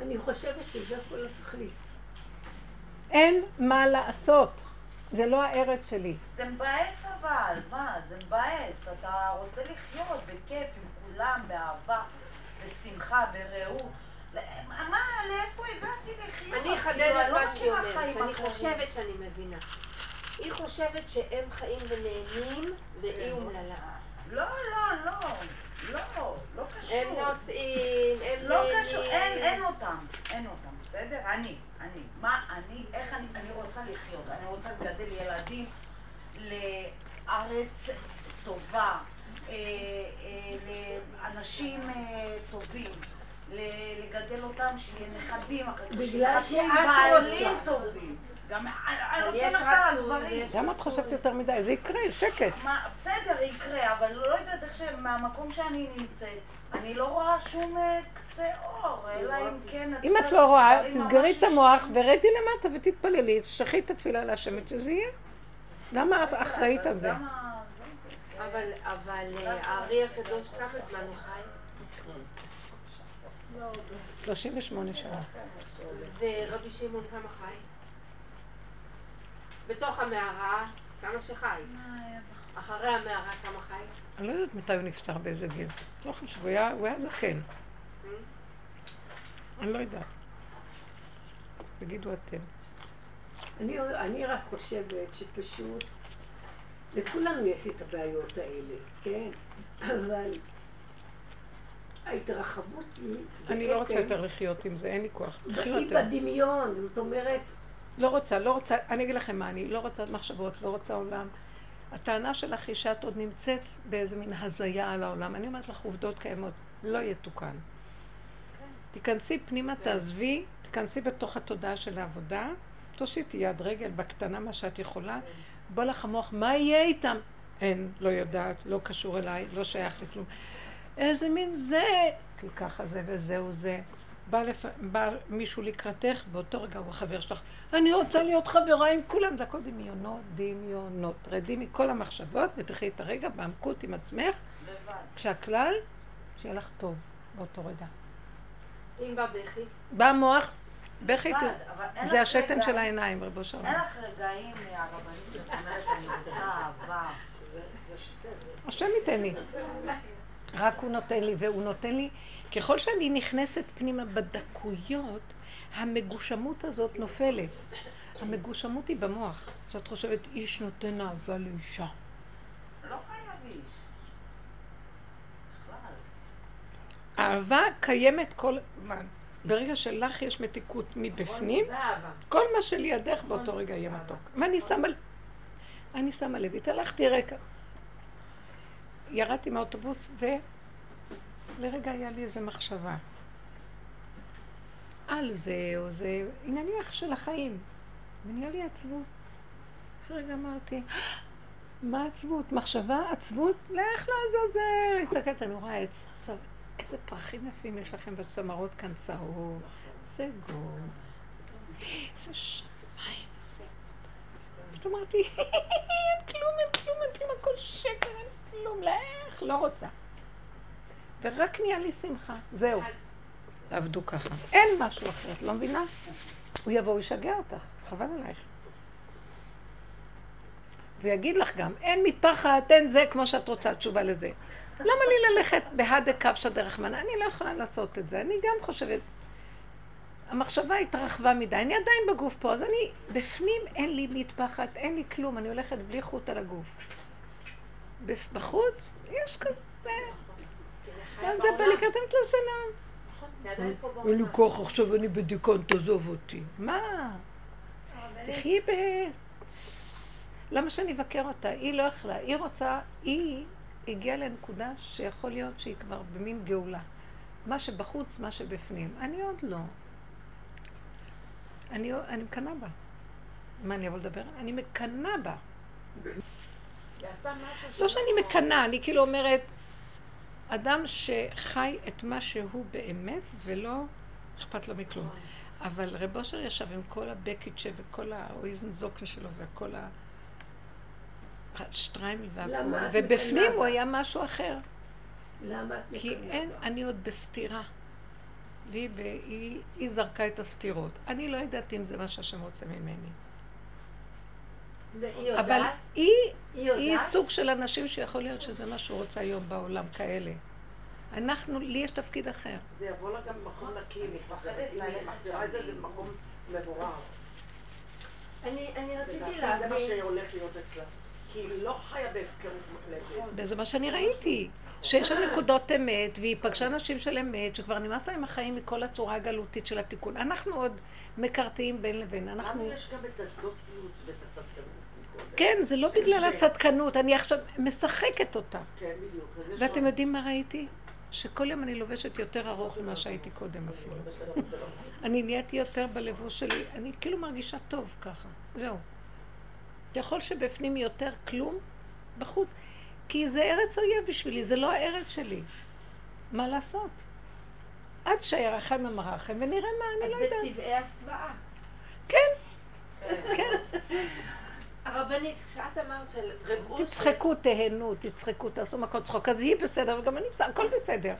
אני חושבת שזה כל התכלית. אין מה לעשות. זה לא הארץ שלי. זה מבאס אבל, מה? זה מבאס. אתה רוצה לחיות בכיף עם כולם, באהבה, בשמחה, ברעות. מה, לאיפה הגעתי לחיות? אני אחדד כאילו, את לא מה שהיא אומרת, שאני. חושבת שאני מבינה. היא חושבת שהם חיים ונהנים, והיא אומללה. לא, לא, לא. לא, לא קשור. הם נוסעים, הם לא נהנים. קשור, אין, אין אותם, אין אותם, בסדר? אני, אני, מה אני, איך אני, אני רוצה לחיות, אני רוצה לגדל ילדים לארץ טובה, אה, אה, לאנשים אה, טובים, לגדל אותם שיהיה נכדים אחרי זה, בגלל שאת בעלים רוצה. טובים. גם אני רוצה על. ויש למה את חושבת יותר מדי? זה יקרה, שקט. בסדר, יקרה, אבל לא יודעת איך שמהמקום שאני נמצאת, אני לא רואה שום אה, קצה אור, אלא אם כן... אם את לא רואה, דברים תסגרי את המוח ורדי למטה ותתפללי, תשכחי את התפילה להשם שזה יהיה. למה את אחראית על זה? אבל, אבל אה, הארי הקדוש כמה זמן הוא חי? 38 שנה. ורבי שמעון כמה חי? בתוך המערה, כמה שחי. אחרי המערה כמה חי? אני לא יודעת מתי הוא נפטר, באיזה גיל. לא חשוב, הוא היה הוא היה זקן. אני לא יודעת. תגידו אתם. אני, אני רק חושבת שפשוט, לכולנו יש את הבעיות האלה, כן? אבל ההתרחבות היא אני לא רוצה בעצם- יותר לחיות עם זה, אין לי כוח. היא. בדמיון, זאת אומרת, לא רוצה, לא רוצה, אני אגיד לכם מה אני, לא רוצה מחשבות, לא רוצה עולם. הטענה שלך היא שאת עוד נמצאת באיזה מין הזיה על העולם. אני אומרת לך, עובדות קיימות, לא יתוקן. תיכנסי פנימה, תעזבי, תיכנסי בתוך התודעה של העבודה, תושיטי יד רגל בקטנה מה שאת יכולה, בוא לך המוח, מה יהיה איתם? אין, לא יודעת, לא קשור אליי, לא שייך לכלום. איזה מין זה, כי ככה זה וזהו זה. בא, לפ... בא מישהו לקראתך, באותו רגע הוא החבר שלך, אני רוצה להיות חברה עם כולם, זה הכל דמיונות, דמיונות. רדי מכל המחשבות ותחי את הרגע בעמקות עם עצמך, לבד. כשהכלל, שיהיה לך טוב באותו רגע. אם בא בכי, בא המוח, בכי, אין זה השתן רגע- של העיניים, רבו אין שלום. לך רגעים מהרבנית שאת אומרת, אני רוצה אהבה. השם ייתן לי. רק הוא נותן לי, והוא נותן לי, ככל שאני נכנסת פנימה בדקויות, המגושמות הזאת נופלת. המגושמות היא במוח. שאת חושבת, איש נותן אהבה לאישה. לא חייב איש. אהבה קיימת כל הזמן. ברגע שלך יש מתיקות מבפנים. כל מה שלידך באותו רגע יהיה מתוק. מה אני שמה לב? אני שמה לב, התהלכתי רקע. ירדתי מהאוטובוס ולרגע היה לי איזו מחשבה. על זה או זה, ענייניך של החיים. ונהיה לי עצבות. רגע אמרתי, מה עצבות? מחשבה? עצבות? לך לעזאזל. הסתכלת, אני רואה עץ צו... איזה פרחים יפים יש לכם בצמרות כאן צהוב. זה גול. איזה שמיים, זה... פשוט אמרתי, אין כלום, אין כלום, אין כלום, הכל שקר, אין כלום, לך, לא רוצה. ורק נהיה לי שמחה, זהו. תעבדו ככה. אין משהו אחר, את לא מבינה? הוא יבוא, הוא ישגע אותך, חבל עלייך. ויגיד לך גם, אין מטפחת, אין זה, כמו שאת רוצה, תשובה לזה. למה לי ללכת בהדה קפשא דרך מנה? אני לא יכולה לעשות את זה. אני גם חושבת, המחשבה התרחבה מדי, אני עדיין בגוף פה, אז אני, בפנים אין לי מטפחת, אין לי כלום, אני הולכת בלי חוט על הגוף. בחוץ, יש כזה, מה זה בא לקראת לשנה? אין לי כוח עכשיו, אני בדיכאון, תעזוב אותי. מה? תחי ב... למה שאני אבקר אותה? היא לא יכלה, היא רוצה, היא הגיעה לנקודה שיכול להיות שהיא כבר במין גאולה. מה שבחוץ, מה שבפנים. אני עוד לא. אני, אני מקנאה בה. מה, אני אבוא לדבר? אני מקנאה בה. לא שאני מקנאה, אני כאילו אומרת, אדם שחי את מה שהוא באמת ולא אכפת לו מכלום. אבל רב אושר ישב עם כל הבקיצ'ה וכל האויזן זוקן שלו וכל ה... השטריימל והכל, ובפנים הוא? היה משהו אחר. למה את כי אין? אני עוד בסתירה. והיא זרקה את הסתירות. אני לא יודעת אם זה מה שהשם רוצה ממני. והיא אבל יודעת? היא, היא היא יודעת? סוג של אנשים שיכול להיות שזה מה שהוא רוצה היום בעולם, כאלה. אנחנו, לי יש תפקיד אחר. זה יבוא לה גם ממקום נקי, היא מחזירה את זה, זה מקום מבורר. אני אני רציתי לדעתי זה מה להבין, שהולך להיות אצלה. כי היא לא חיה בהפקרות מוחלטת. וזה מה שאני ראיתי. שיש שם נקודות אמת, והיא פגשה נשים של אמת, שכבר נמאס להם החיים מכל הצורה הגלותית של התיקון. אנחנו עוד מקרטעים בין לבין. אנחנו... לנו יש גם את הדוסיות ואת הצדקנות. כן, זה לא בגלל הצדקנות, אני עכשיו משחקת אותה. כן, בדיוק. ואתם יודעים מה ראיתי? שכל יום אני לובשת יותר ארוך ממה שהייתי קודם אפילו. אני נהייתי יותר בלבוש שלי, אני כאילו מרגישה טוב ככה, זהו. ככל שבפנים יותר כלום, בחוץ. כי זה ארץ אויב בשבילי, זה לא הארץ שלי. מה לעשות? עד שירחם אמרחם, ונראה מה, אני את לא יודעת. בצבעי הסוואה. כן, *laughs* כן. הרבנית, כשאת אמרת של רב אושר, תצחקו, תהנו, תצחקו, תעשו מכות צחוק. אז היא בסדר, וגם אני בסדר, הכל בסדר.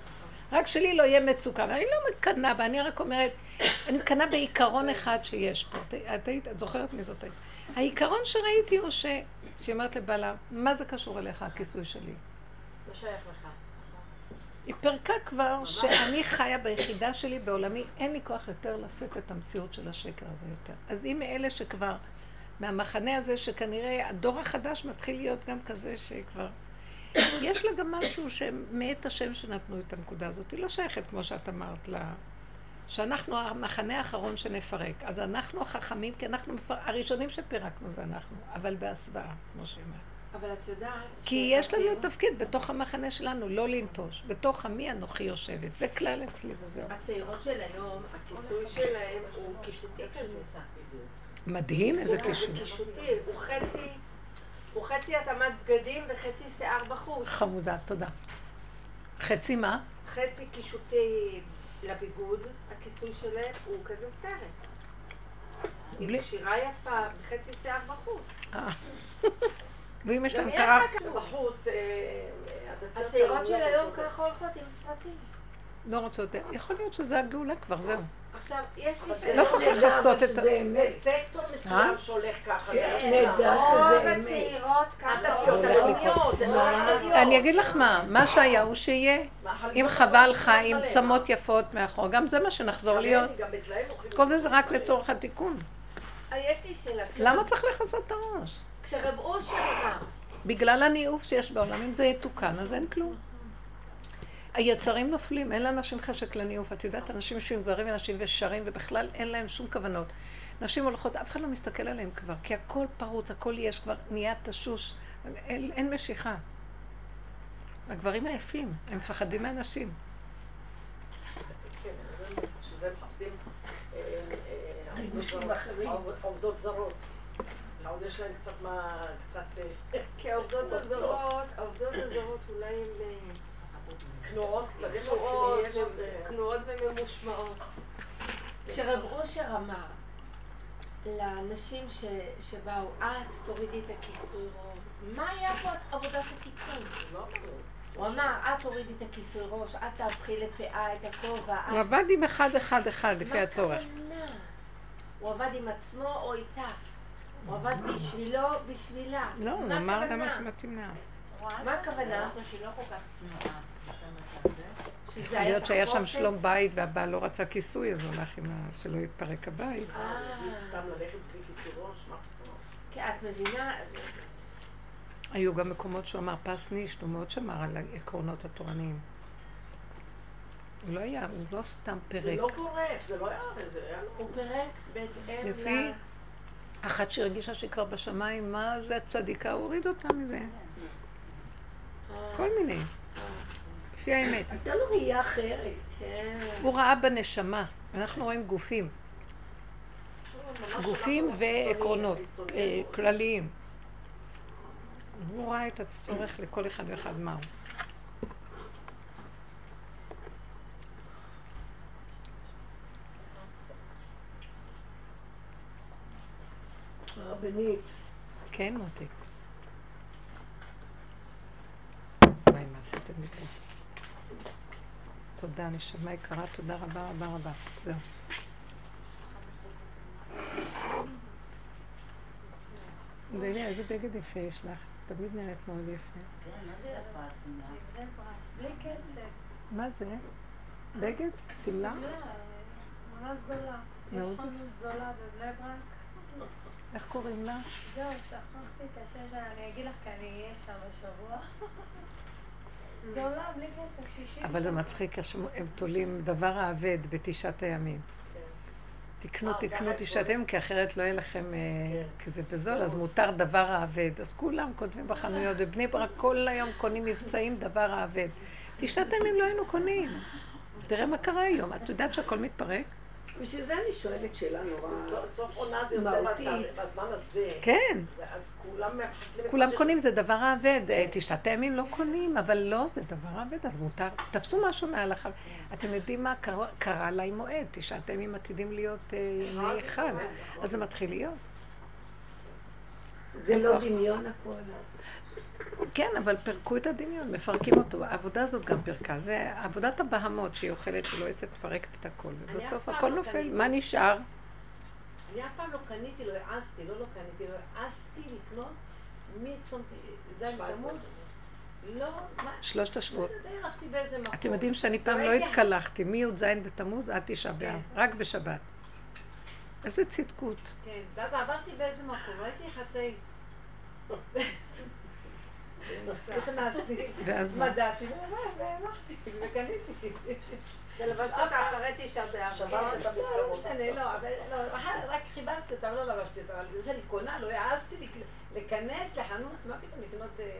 רק שלי לא יהיה מצוקה. אני לא מקנאה בה, אני רק אומרת, אני מקנאה בעיקרון אחד שיש פה. את, את, את זוכרת מי זאת? *laughs* העיקרון שראיתי הוא ש... שהיא אומרת לבעלה, מה זה קשור אליך, הכיסוי שלי? לא שייך לך. היא פירקה כבר שאני חיה ביחידה שלי בעולמי, אין לי כוח יותר לשאת את המציאות של השקר הזה יותר. אז היא מאלה שכבר, מהמחנה הזה שכנראה הדור החדש מתחיל להיות גם כזה שכבר... יש לה גם משהו שמאת השם שנתנו את הנקודה הזאת. היא לא שייכת, כמו שאת אמרת, לה... שאנחנו המחנה האחרון שנפרק. אז אנחנו החכמים, כי אנחנו מפר... הראשונים שפירקנו זה אנחנו, אבל בהסוואה, כמו שהיא אומרת. אבל את יודעת... כי יש לנו תפקיד בתוך המחנה שלנו, לא לנטוש. בתוך עמי אנוכי יושבת. זה כלל אצלי וזהו. הצעירות של היום, הכיסוי שלהם הוא קישוטי כזה. מדהים, איזה הוא- קישור. זה קישוטי, הוא חצי, הוא חצי התאמת בגדים וחצי שיער בחוץ. חמודה, תודה. חצי מה? חצי קישוטי לביגוד, הכיסוי שלהם הוא כזה סרט. בלי- עם שירה יפה וחצי שיער בחוץ. אה. ואם יש להם קרה... בחוץ, אה, הדתיות הצעירות של היום. ככה הולכות עם סרטים. לא רוצה יותר. יכול להיות שזה הגאולה כבר, זהו. עכשיו, יש לי. לא צריך לכסות אבל את ה- שזה אמת. זה סקטור אה? מסוים שהולך ככה. כן, זה נדע לא. שזה רוב אמת. הצעירות ככה לא? החרדיות. אני אגיד לך מה, מה שהיה הוא שיהיה. אם חווה לא הולכות עם. צמות יפות מאחור, גם זה מה שנחזור להיות. כל זה זה רק. לצורך התיקון. אה, יש לי שאלה. למה צריך לכסות את הראש? כשרב אושר אמר, בגלל הניאוף שיש בעולם, אם זה יתוקן, אז אין כלום. היצרים נופלים, אין לאנשים חשק לניאוף. את יודעת, אנשים יושבים גברים ונשים ושרים, ובכלל אין להם שום כוונות. נשים הולכות, אף אחד לא מסתכל עליהם כבר, כי הכל פרוץ, הכל יש כבר, נהיה תשוש, אין, אין משיכה. הגברים עייפים, הם מפחדים מהנשים. כן, הם אה, אה, עובדות זרות. עוד יש להם קצת מה... קצת... אה, כי העובדות הזרות, העובדות הזרות אולי הן אה, כנועות אה, כנועות וממושמעות. כשרב אושר אמר לנשים ש, שבאו, את תורידי את הכיסוי ראש, מה היה פה עבודת התיקון? לא. הוא אמר, את תורידי את הכיסוי ראש, את תהפכי לפאה את הכובע. הוא עבד עם אחד אחד אחד לפי הצורך. הוא עבד עם עצמו או איתה? הוא עבד בשבילו, בשבילה. לא, הוא אמר? למה שמתאים לה. מה הכוונה? אמרת שהיא לא כל כך צנועה. זה- יכול להיות שהיה שם? שלום בית והבעל לא רצה כיסוי, אז הוא הלך עם ה... שלא יתפרק הבית. אה. סתם ללכת בלי כיסוי ראש, מה פתאום? כי את מבינה, היו גם מקומות שהוא אמר פס נישט, הוא מאוד שמר על העקרונות התורניים. הוא לא היה, הוא לא סתם זה פירק. לא גורף, זה לא היה, זה היה לא... הוא פירק בהתאם לפי ל... אחת שהרגישה שהיא כבר בשמיים, מה זה הצדיקה, הוא הוריד אותה מזה. אה, כל מיני. לפי האמת. הייתה לו ראייה אחרת. כן. הוא ראה בנשמה, אנחנו רואים גופים. גופים ועקרונות אה. כלליים. הוא ראה את הצורך לכל אחד ואחד מהו. הרבנית, כן, מותק. וואי, מה עשיתם לי פה? תודה, נשמה יקרה, תודה רבה רבה רבה. זהו. דליה, איזה בגד יפה יש לך. תמיד נראית מאוד יפה. כן, מה זה יפה השמלה? בלי כסף. מה זה? בגד? שמלה? ממש זולה. מאוד יש חנות זולה בבני ברק. איך קוראים לה? זהו, שכחתי את השם שלה, אני אגיד לך כי אני אהיה שם השבוע. זולה, בלי כסף, 60. אבל זה מצחיק, הם תולים דבר האבד בתשעת הימים. תקנו, אה, תקנו תשעת הימים, כי אחרת לא יהיה לכם, אה, כן. כי זה בזול, אז מותר דבר האבד. אז כולם כותבים בחנויות, בבני ברק כל היום קונים מבצעים דבר האבד. תשעת הימים לא היינו קונים. תראה מה קרה היום. את יודעת שהכל מתפרק? בשביל זה אני שואלת שאלה נורא סוף- עונה זה יוצא בזמן הזה. כן. אז כולם כולם קונים, זה דבר האבד. אה, תשעת הימים לא קונים, אבל לא, זה דבר האבד, אז מותר. תפסו משהו מההלכה. אתם יודעים מה קרה- עם מועד? תשעת הימים עתידים להיות אה, ימי חג, אז זה מתחיל להיות. זה אין לא. דמיון הכל. כן, אבל פירקו את הדמיון, מפרקים אותו. העבודה הזאת גם פירקה. זה עבודת הבהמות שהיא אוכלת ולועסת, מפרקת את הכל. ובסוף הכל לא נופל. מה נשאר? אני אף פעם לא קניתי, לא העזתי, לא לא קניתי, לא העזתי לקנות מצום ז' תמוז. לא, שלושת השבועות. לא. אתם יודעים שאני פעם לא התקלחתי, מי"ז בתמוז עד תשעה באב, רק בשבת. איזה צדקות. כן, ואז עברתי באיזה מקום, ראיתי יחסי... נכנסתי, ואז מה? מדעתי, והלכתי, וקניתי. ולבשת אותה אחרי תשעה באב. שברת את לא, לא. משנה, לא, אבל לא, רק חיבסתי אותם, לא לבשתי אותם, אבל זה שאני קונה, לא העזתי להיכנס לחנות, מה פתאום לקנות... אה,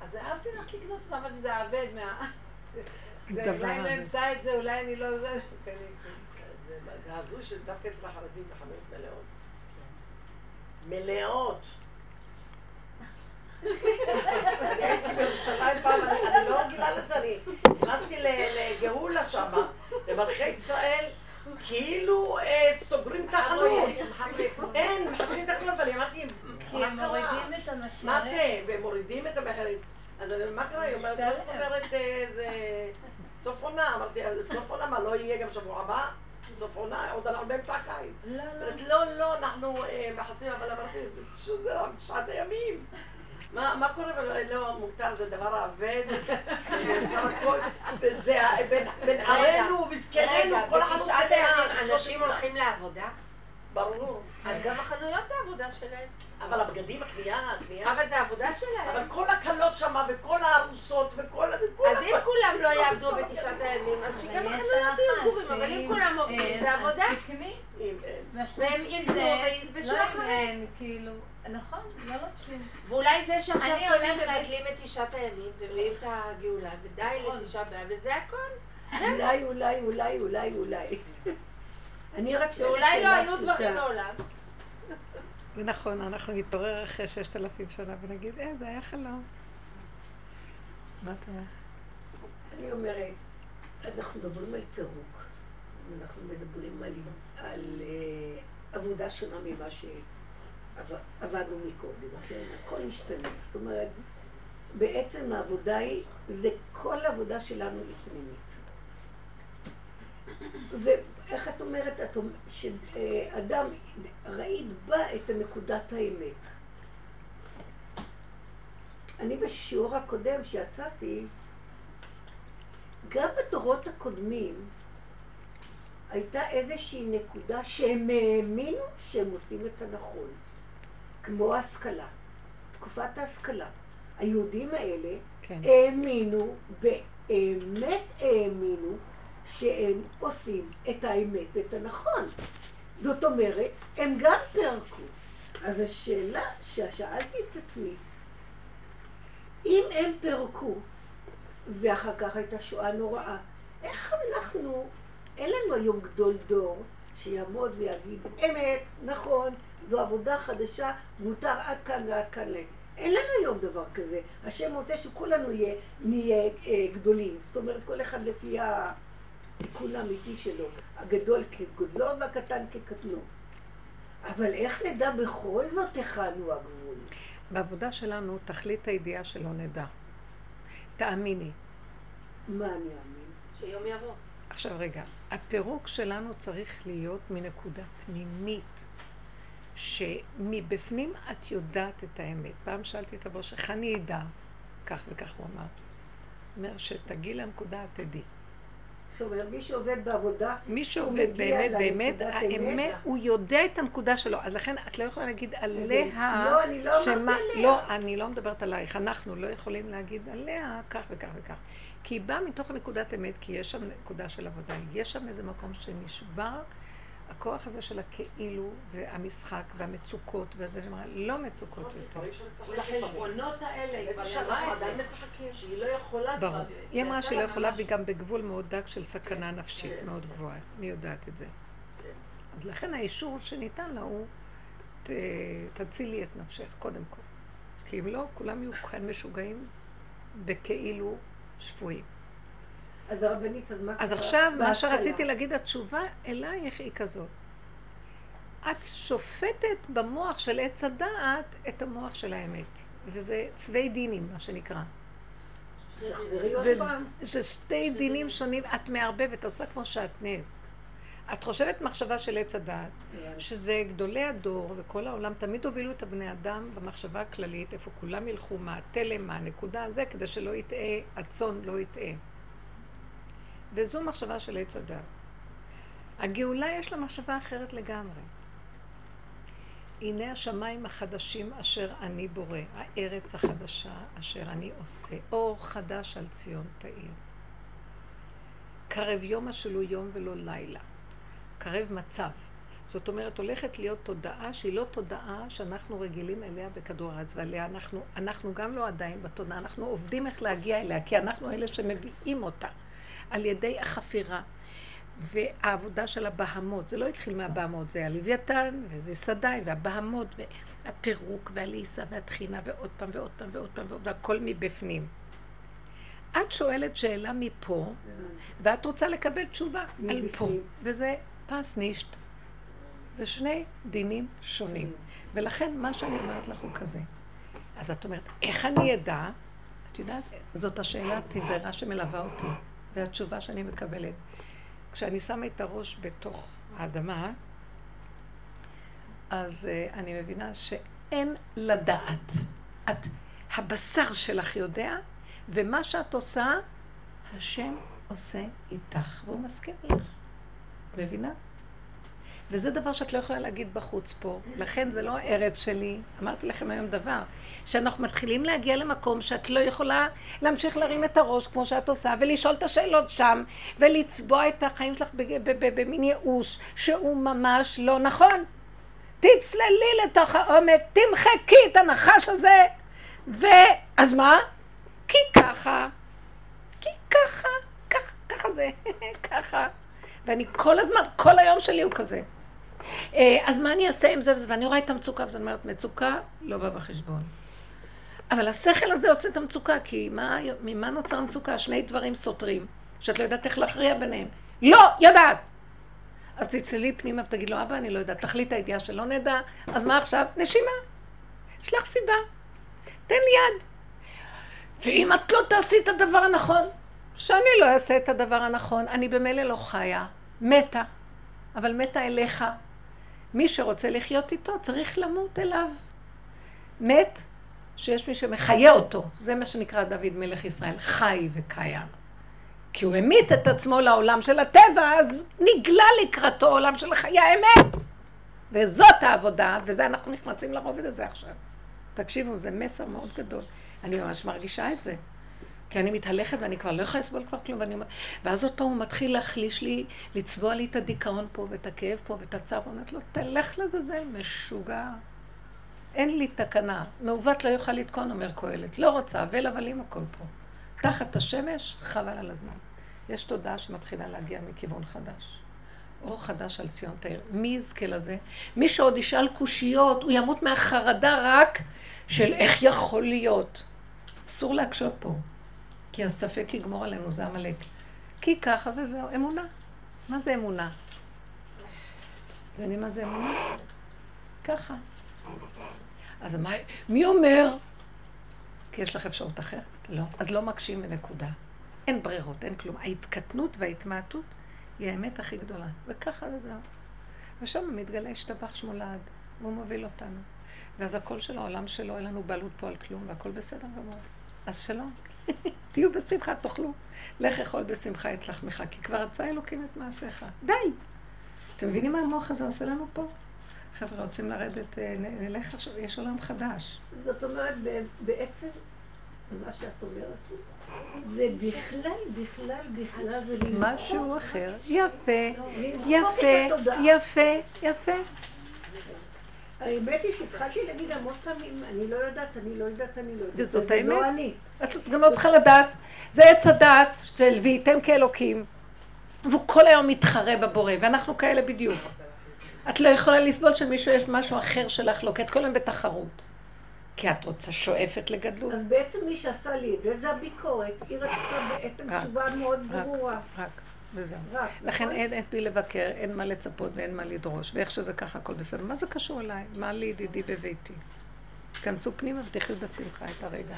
אז העזתי רק לקנות אותם, אמרתי, זה עבד מה... *laughs* זה, אולי לא. אמצא את זה, אולי אני לא... זה. *laughs* זה- זה הזוי שדווקא אצל החרדים החנויות מלאות. מלאות. אני הייתי בירושלים פעם, אני לא רגילה לזה, אני נכנסתי ל- לגאולה שמה, למלכי ישראל, כאילו אה, סוגרים את החנות. אין, מחזירים את הכל, ואני אמרתי, כי הם? מורידים את המחירים. מה זה? והם מורידים את המחירים. אז אני, מה קרה? היא אומרת, מה זאת אומרת אה, זה סוף עונה, אמרתי, "אז סוף עונה, מה, לא יהיה גם שבוע הבא? סוף עונה, עוד אנחנו באמצע הקיץ. לא, לא. אומרת, לא, לא, אנחנו אה, מכסים, אבל אמרתי, זה פשוט זה שעת הימים. מה מה קורה? ולא, לא, מותר, זה דבר אבד, *laughs* וזה ה- בין- ערינו, רגע, כל אחד דעה, אנשים הולכים לעבודה? ברור. אז גם החנויות זה עבודה שלהם. אבל הבגדים, הקנייה, הקנייה. אבל זה עבודה אבל שלהם. כל הכלות שמה, וכל הארוסות, וכל כל אז אם. כולם לא יעבדו בתשעת הימים, אז שגם אבל החנויות יהיו גורים, אבל אם כולם עובדים, אה, זה עבודה. והם יקנו וילבשו לא אם. אין, כאילו, נכון, לא לובשים. ואולי זה שעכשיו אני כולם מבטלים את תשעת הימים ומביאים את הגאולה, ודי לתשעה באב, וזה הכל. אולי, אולי, אולי, אולי, אולי. אני רק שואלת ואולי לא היו דברים. מעולם. זה נכון, אנחנו נתעורר אחרי ששת אלפים שנה ונגיד, אה, זה היה חלום. מה את אומרת? אני אומרת, אנחנו מדברים על פירוק, אנחנו מדברים על, על אה, עבודה שונה ממה שעבדנו מקודם, כן? הכל השתנה. זאת אומרת, בעצם העבודה היא, זה כל העבודה שלנו היא פנימית. ואיך את אומרת, את אומרת שאדם, ראית בה את נקודת האמת. אני בשיעור הקודם שיצאתי, גם בדורות הקודמים הייתה איזושהי נקודה שהם האמינו שהם עושים את הנכון, כמו ההשכלה, תקופת ההשכלה. היהודים האלה כן. האמינו, באמת האמינו, שהם עושים את האמת ואת הנכון. זאת אומרת, הם גם פירקו. אז השאלה ששאלתי את עצמי, אם הם פירקו, ואחר כך הייתה שואה נוראה, איך אנחנו, אין לנו היום גדול דור שיעמוד ויגיד, אמת, נכון, זו עבודה חדשה, מותר עד כאן ועד כאן ל... אין לנו היום דבר כזה. השם רוצה שכולנו יהיה, נהיה אה, גדולים. זאת אומרת, כל אחד לפי התיקון האמיתי שלו. הגדול כגודלו והקטן כקטנו. אבל איך נדע בכל זאת היכן הוא הגבול? בעבודה שלנו, תכלית הידיעה שלא נדע. תאמיני. מה אני אאמין? שיום יבוא. עכשיו רגע, הפירוק שלנו צריך להיות מנקודה פנימית, שמבפנים את יודעת את האמת. פעם שאלתי את הבוש, איך אני אדע? כך וכך הוא אמר. אומר, שתגיעי לנקודה, את תדעי. זאת אומרת, מי שעובד בעבודה, מי שעובד באמת, באמת, האמת. הוא יודע את הנקודה שלו. אז לכן את לא יכולה להגיד עליה... לא, אני לא אמרתי עליה. לא, אני לא מדברת עלייך. אנחנו לא יכולים להגיד עליה כך וכך וכך. כי היא באה מתוך נקודת אמת, כי יש שם נקודה של עבודה. יש שם איזה מקום שנשבר הכוח הזה של הכאילו והמשחק והמצוקות וזה, ואמרה, לא מצוקות יותר. דברים שמשחקים ולחשבונות האלה, היא כבר אמרה את זה. שהיא לא יכולה כבר... ברור. היא אמרה שהיא לא לה יכולה, והיא גם בגבול מאוד דק של סכנה נפשית כן. מאוד גבוהה. אני יודעת את זה. כן. אז לכן האישור שניתן לה הוא, תצילי את נפשך, קודם כל. כי אם לא, כולם יהיו כאן משוגעים בכאילו שפויים. אז הרבנית, אז מה אז קרה? עכשיו, מה. שרציתי להגיד, התשובה אלייך היא כזאת. את שופטת במוח של עץ הדעת את המוח של האמת. וזה צווי דינים, מה שנקרא. זה. זה שתי דינים שונים, את מערבבת, עושה כמו שעטנז. את חושבת מחשבה של עץ הדעת, שזה גדולי הדור וכל העולם תמיד הובילו את הבני אדם במחשבה הכללית, איפה כולם ילכו, מה התלם, מה הנקודה הזה, כדי שלא יטעה, הצאן לא יטעה. וזו מחשבה של עץ הדעת. הגאולה יש לה מחשבה אחרת לגמרי. הנה השמיים החדשים אשר אני בורא, הארץ החדשה אשר אני עושה, אור חדש על ציון תאיר. קרב יום השלו יום ולא לילה. קרב מצב. זאת אומרת, הולכת להיות תודעה שהיא לא תודעה שאנחנו רגילים אליה בכדור הארץ, ועליה אנחנו, אנחנו גם לא עדיין בתודעה, אנחנו עובדים איך להגיע אליה, כי אנחנו אלה שמביאים אותה על ידי החפירה. והעבודה של הבהמות, זה לא התחיל מהבהמות, זה הלוויתן, וזה סדאי, והבהמות, והפירוק, והליסה, והטחינה, ועוד פעם, ועוד פעם, ועוד פעם, ועוד פעם, הכל מבפנים. את שואלת שאלה מפה, ואת רוצה לקבל תשובה על פה. וזה פס נישט. זה שני דינים שונים. ולכן מה שאני אומרת לך הוא כזה. אז את אומרת, איך אני אדע? את יודעת, זאת השאלה התדרה שמלווה אותי. והתשובה שאני מקבלת. כשאני שמה את הראש בתוך האדמה, אז uh, אני מבינה שאין לדעת. את, הבשר שלך יודע, ומה שאת עושה, השם עושה איתך, והוא מסכים לך. מבינה? וזה דבר שאת לא יכולה להגיד בחוץ פה. לכן זה לא הארץ שלי. אמרתי לכם היום דבר, שאנחנו מתחילים להגיע למקום שאת לא יכולה להמשיך להרים את הראש כמו שאת עושה, ולשאול את השאלות שם, ולצבוע את החיים שלך במין ייאוש, שהוא ממש לא נכון. תצללי לתוך העומק, תמחקי את הנחש הזה, ואז מה? כי ככה, כי ככה, ככה, ככה זה, *laughs* ככה. ואני כל הזמן, כל היום שלי הוא כזה. אה, אז מה אני אעשה עם זה וזה? ואני רואה את המצוקה, ואז אני אומרת, מצוקה לא בא בחשבון. אבל השכל הזה עושה את המצוקה, כי מה, ממה נוצר מצוקה? שני דברים סותרים, שאת לא יודעת איך להכריע ביניהם. לא, יודעת! אז תצללי פנימה ותגיד לו, אבא, אני לא יודעת, תחליט הידיעה שלא נדע, אז מה עכשיו? נשימה. יש לך סיבה. תן לי יד. ואם את לא תעשי את הדבר הנכון, שאני לא אעשה את הדבר הנכון, אני במילא לא חיה, מתה, אבל מתה אליך. מי שרוצה לחיות איתו צריך למות אליו. מת שיש מי שמחיה אותו, זה מה שנקרא דוד מלך ישראל, חי וקיים. כי הוא המית את עצמו לעולם של הטבע, אז נגלה לקראתו עולם של חיי האמת. וזאת העבודה, וזה אנחנו נכנסים לרובד הזה עכשיו. תקשיבו, זה מסר מאוד גדול. אני ממש מרגישה את זה. כי אני מתהלכת ואני כבר לא יכולה לסבול כבר כלום, ואני... ואז עוד פעם הוא מתחיל להחליש לי, לצבוע לי את הדיכאון פה, ואת הכאב פה, ואת הצער, ואומרת לו, תלך לזלזל, משוגע. אין לי תקנה. מעוות לא יוכל לתקון, אומר קהלת. לא רוצה, אבל אבל עם הכל פה. תחת השמש, חבל על הזמן. יש תודעה שמתחילה להגיע מכיוון חדש. אור חדש על ציון תאיר. מי יזכה לזה? מי שעוד ישאל קושיות, הוא ימות מהחרדה רק של איך יכול להיות. אסור להקשות פה. כי הספק יגמור עלינו, זה עמלק. כי ככה וזהו, אמונה. מה זה אמונה? אתם יודעים מה זה אמונה? ככה. אז מה, מי אומר? כי יש לך אפשרות אחרת? לא. אז לא מקשים בנקודה. אין ברירות, אין כלום. ההתקטנות וההתמעטות היא האמת הכי גדולה. וככה וזהו. ושם מתגלה השתבח שמו לעד, והוא מוביל אותנו. ואז הכל של העולם שלו, אין לנו בעלות פה על כלום, והכל בסדר גמור. אז שלום. *laughs* תהיו בשמחה, תאכלו. לך אכול בשמחה את לחמך, כי כבר רצה אלוקים את מעשיך. די. אתם מבינים מה המוח הזה עושה לנו פה? חבר'ה, רוצים לרדת, אה, נלך עכשיו, יש עולם חדש. זאת אומרת, בעצם, מה שאת אומרת, זה בכלל, בכלל, בכלל, זה משהו אחר. יפה, יפה, יפה, יפה. האמת היא שהתחלתי להגיד המון פעמים, אני לא יודעת, אני לא יודעת, אני לא יודעת. וזאת זה האמת. לא אני. את גם לא צריכה לדעת. זה עץ הדעת, של וייתם כאלוקים. והוא כל היום מתחרה בבורא, ואנחנו כאלה בדיוק. את לא יכולה לסבול שמישהו יש משהו אחר שלך לא, כי את כל היום בתחרות. כי את רוצה שואפת לגדלות. אז בעצם מי שעשה לי את זה, זה הביקורת. היא רצתה בעצם תשובה מאוד. ברורה. רק, וזהו. רק, לכן נכון? אין, אין פי לבקר, אין מה לצפות ואין מה לדרוש, ואיך שזה ככה הכל בסדר. מה זה קשור אליי? מה לי ידידי בביתי? כנסו פנימה ותחיו בשמחה את הרגע.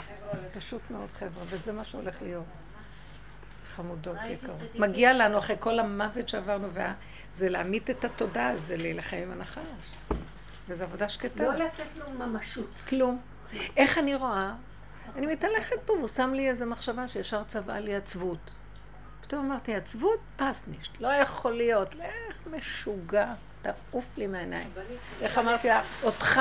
פשוט מאוד חבר'ה, וזה מה שהולך להיות. חמודות יקרות. מגיע לנו אחרי כל המוות שעברנו, וה... זה להמית את התודעה, זה להילחם עם הנחש. וזו עבודה שקטה. לא לתת לו ממשות. כלום. איך אני רואה? אני מתהלכת פה, והוא שם לי איזו מחשבה שישר צבעה לי עצבות. פתאום אמרתי, עצבות פסנישט, לא יכול להיות, לך משוגע, תעוף לי מהעיניים. איך אמרתי לה, אותך...